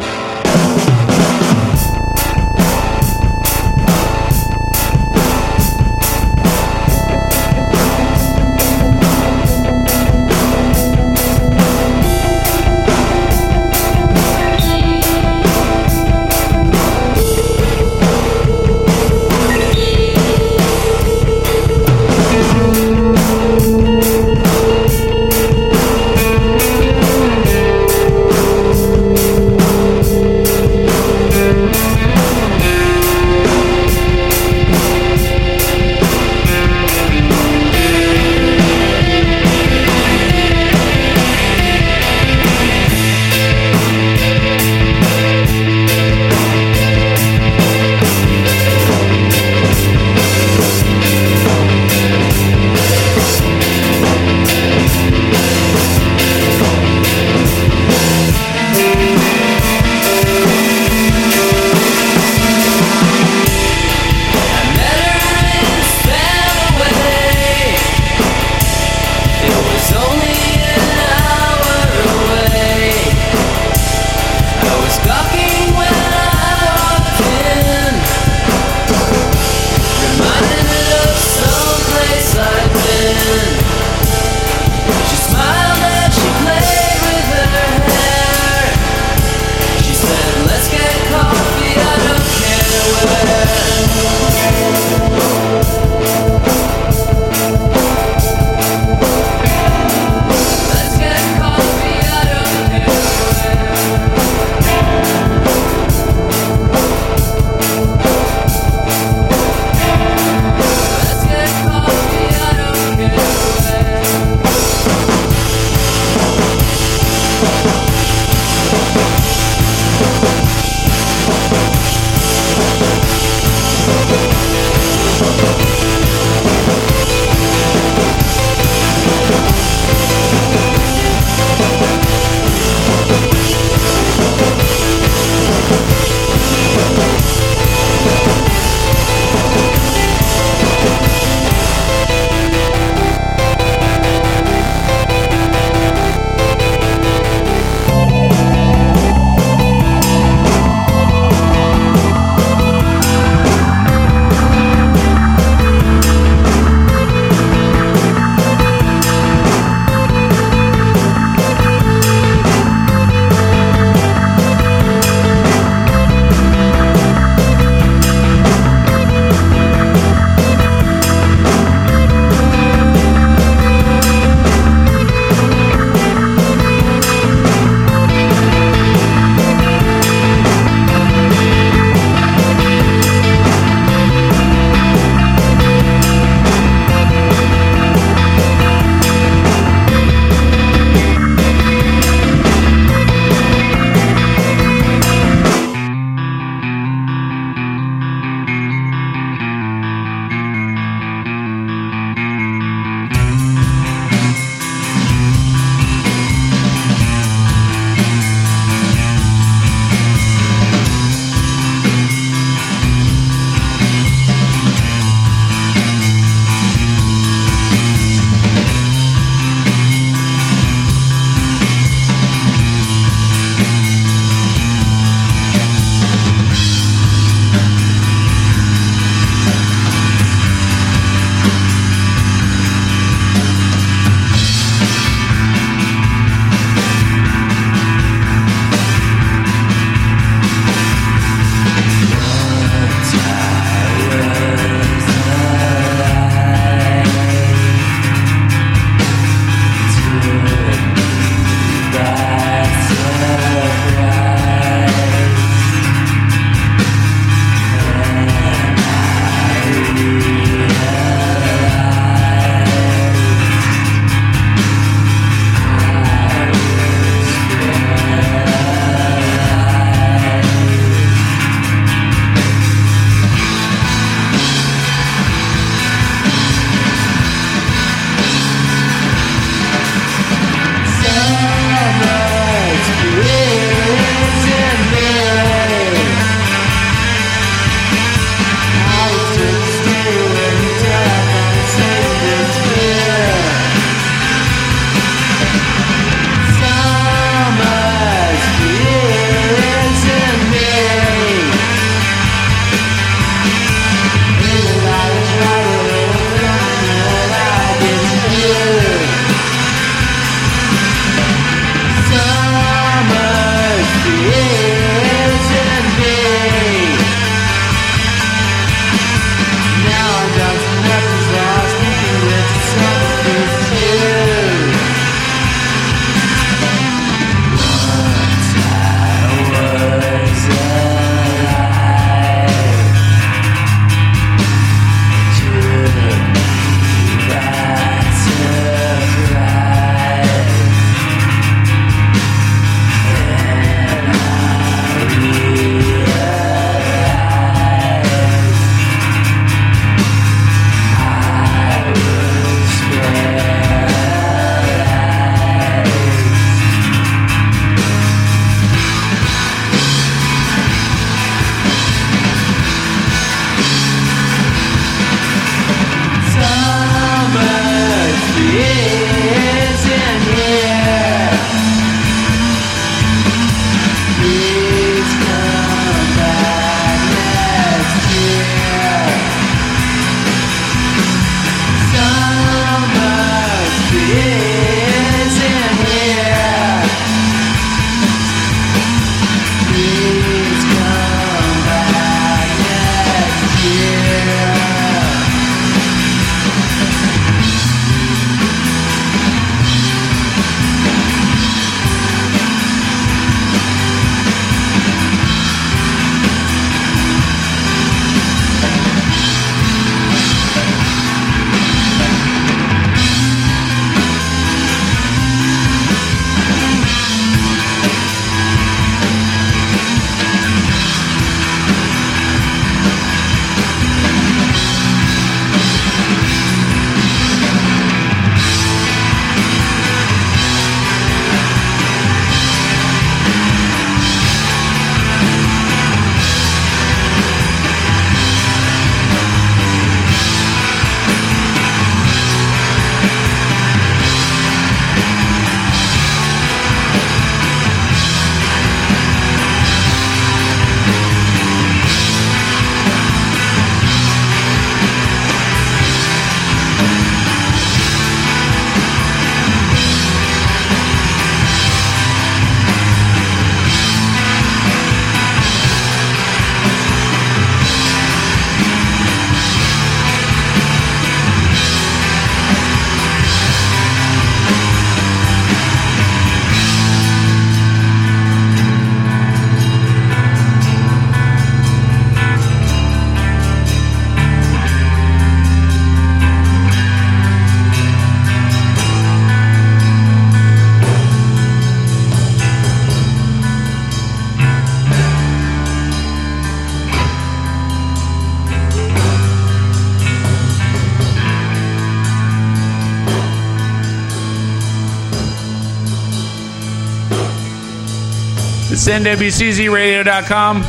NWCZRadio.com.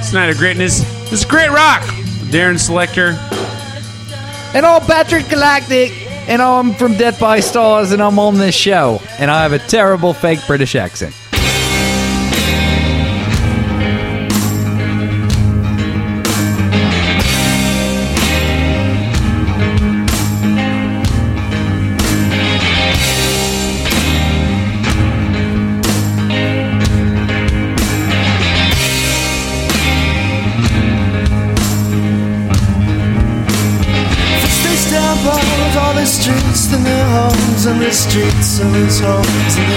It's Night of Greatness. This is Great Rock. Darren Selector. And all Patrick Galactic. And I'm from Death by Stars, and I'm on this show. And I have a terrible fake British accent. 自从。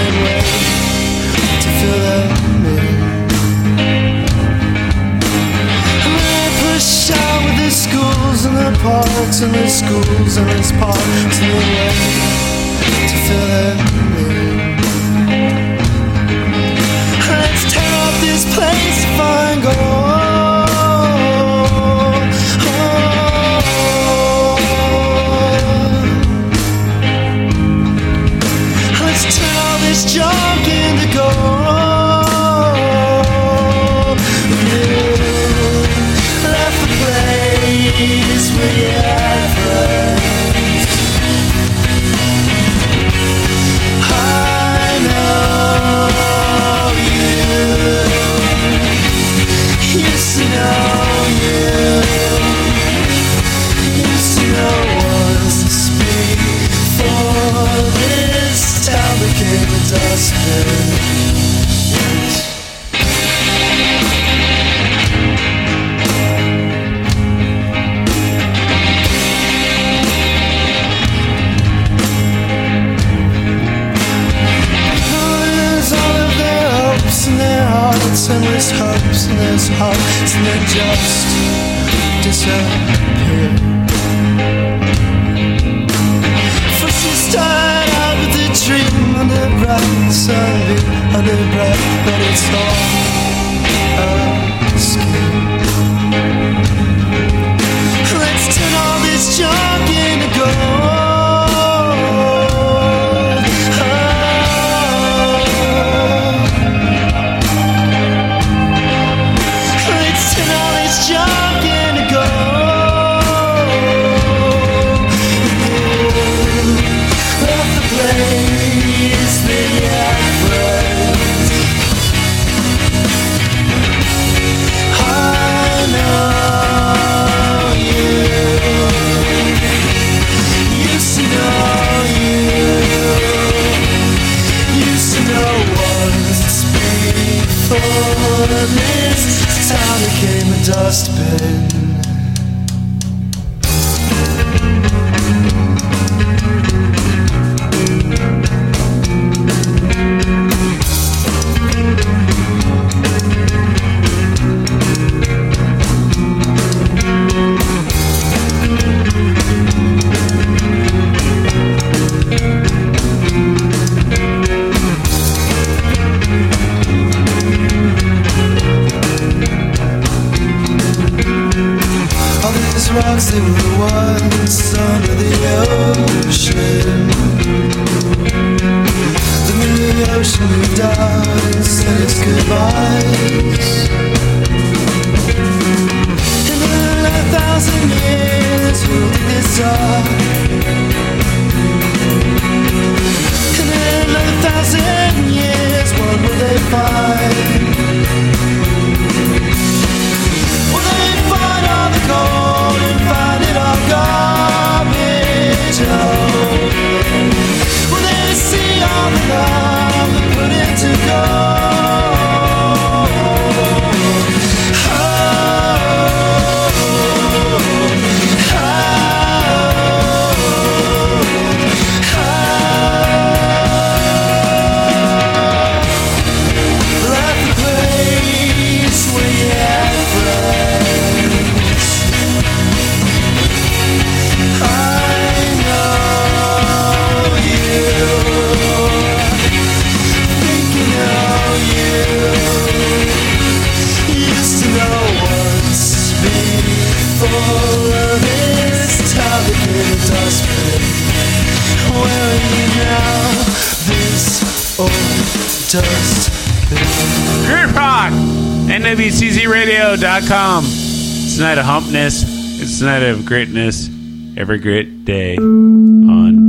NWCZRadio.com. It's a night of humpness. It's a night of gritness. Every grit day on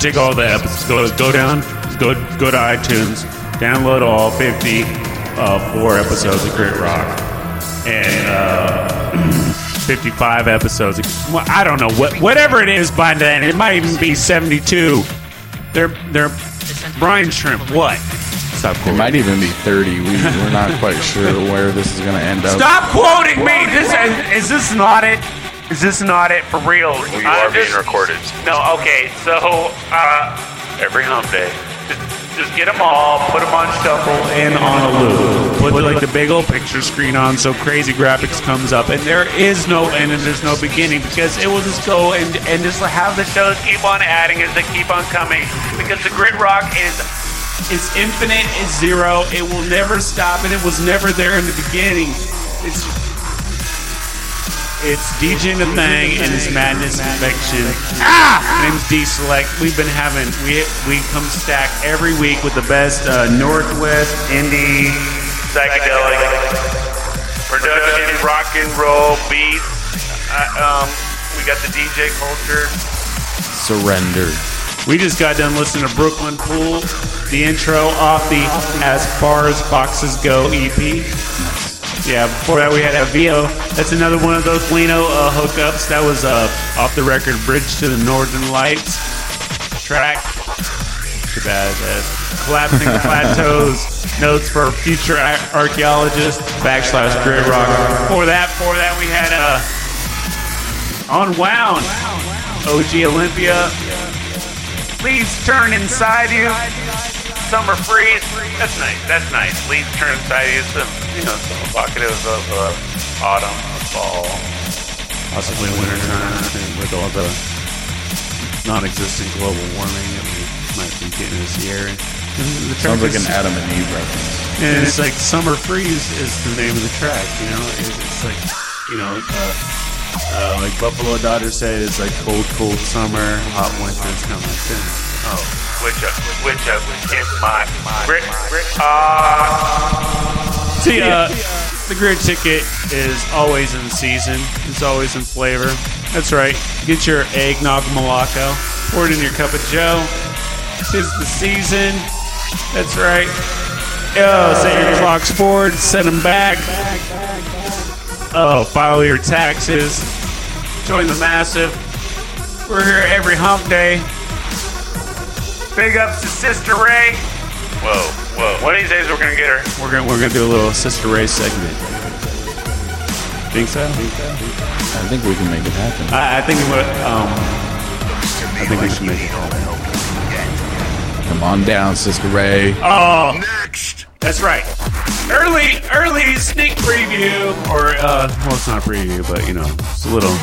take all the episodes, go go down, go go to iTunes, download all 50 uh, four episodes of Grit Rock, and uh, 55 episodes. Of, well, I don't know what whatever it is by then. It might even be 72. They're they're brine shrimp. What? Stop quoting. It might even be 30. We, we're not quite sure where this is going to end up. Stop quoting me. This is, is this not audit? Is this not it for real? You are being recorded. No, okay. So uh, every hump day, just, just get them all, put them on shuffle, and on a loop. Put like the big old picture screen on so crazy graphics comes up, and there is no end and there's no beginning because it will just go and and just have the shows keep on adding as they keep on coming because the grit rock is It's infinite, it's zero, it will never stop, and it was never there in the beginning. It's it's DJ the Thing and his Madness Infection. Ah! My name's D Select. We've been having we we come stack every week with the best uh, Northwest indie, psychedelic, production, rock and roll beats. Uh, um, we got the DJ culture. Surrender. We just got done listening to Brooklyn Pool, the intro off the As Far as Boxes Go EP. Yeah, before that we had Avio. That's another one of those Lino uh, hookups. That was uh, off the record Bridge to the Northern Lights track. Too bad. Collapsing plateaus. Notes for future ar- archaeologists. Backslash grit rock. Before that, before that we had uh, Unwound. OG Olympia. Leaves turn inside you. Summer freeze. That's nice. That's nice. Leaves turn inside you. Some, you know, some evocative of uh, autumn, fall, possibly wintertime, and with all the non-existent global warming that we might be getting this year. The Sounds like an Adam and Eve reference. And it's like Summer Freeze is the name of the track, you know? It's, it's like, you know, uh, uh, like Buffalo Dodger said, it's like cold, cold summer, hot winter, it's kind of like that. Oh, which up, which up, get my grit, grit, ah. See, uh, the grid ticket is always in season. It's always in flavor. That's right. Get your eggnog malaco. Pour it in your cup of Joe. Tis the season. That's right. Oh, set your clocks forward. Set them back. Oh, file your taxes. Join the massive. We're here every hump day. Big ups to Sister Ray. Whoa, whoa. One of these days we're gonna get her. We're gonna we're gonna do a little Sister Ray segment. Think so? I think we can make it happen. I, I think we would. Um, I think we should make it happen. Come on down, Sister Ray. Oh, next. That's right. Early, early sneak preview, or uh, well, it's not preview, but you know, it's a little,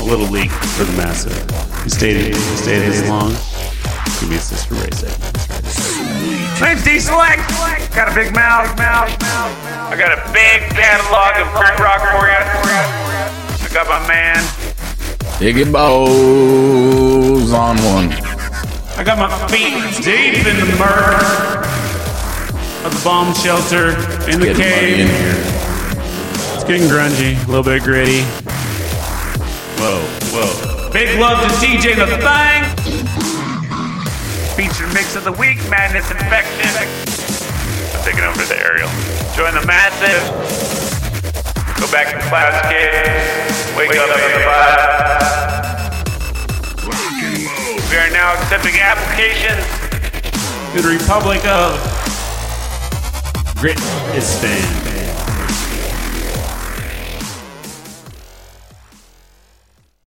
a little leak for the massive. You stayed, you stayed this long. Give me a Sister Ray segment. Name's D Select. Got a big mouth, mouth. I got a big catalog of grit rock for you. I got my man. Iggy Bows on one. I got my feet deep in the murk of the bomb shelter in the cave. in here. It's getting grungy, a little bit gritty. Whoa, whoa. Big love to DJ the Thing. Featured mix of the week, Madness Infection. I'm taking over the aerial. Join the massive. Go back to class, kid. Wake, up, in the vibe. We are now accepting applications. To the Republic of Grit is Spin.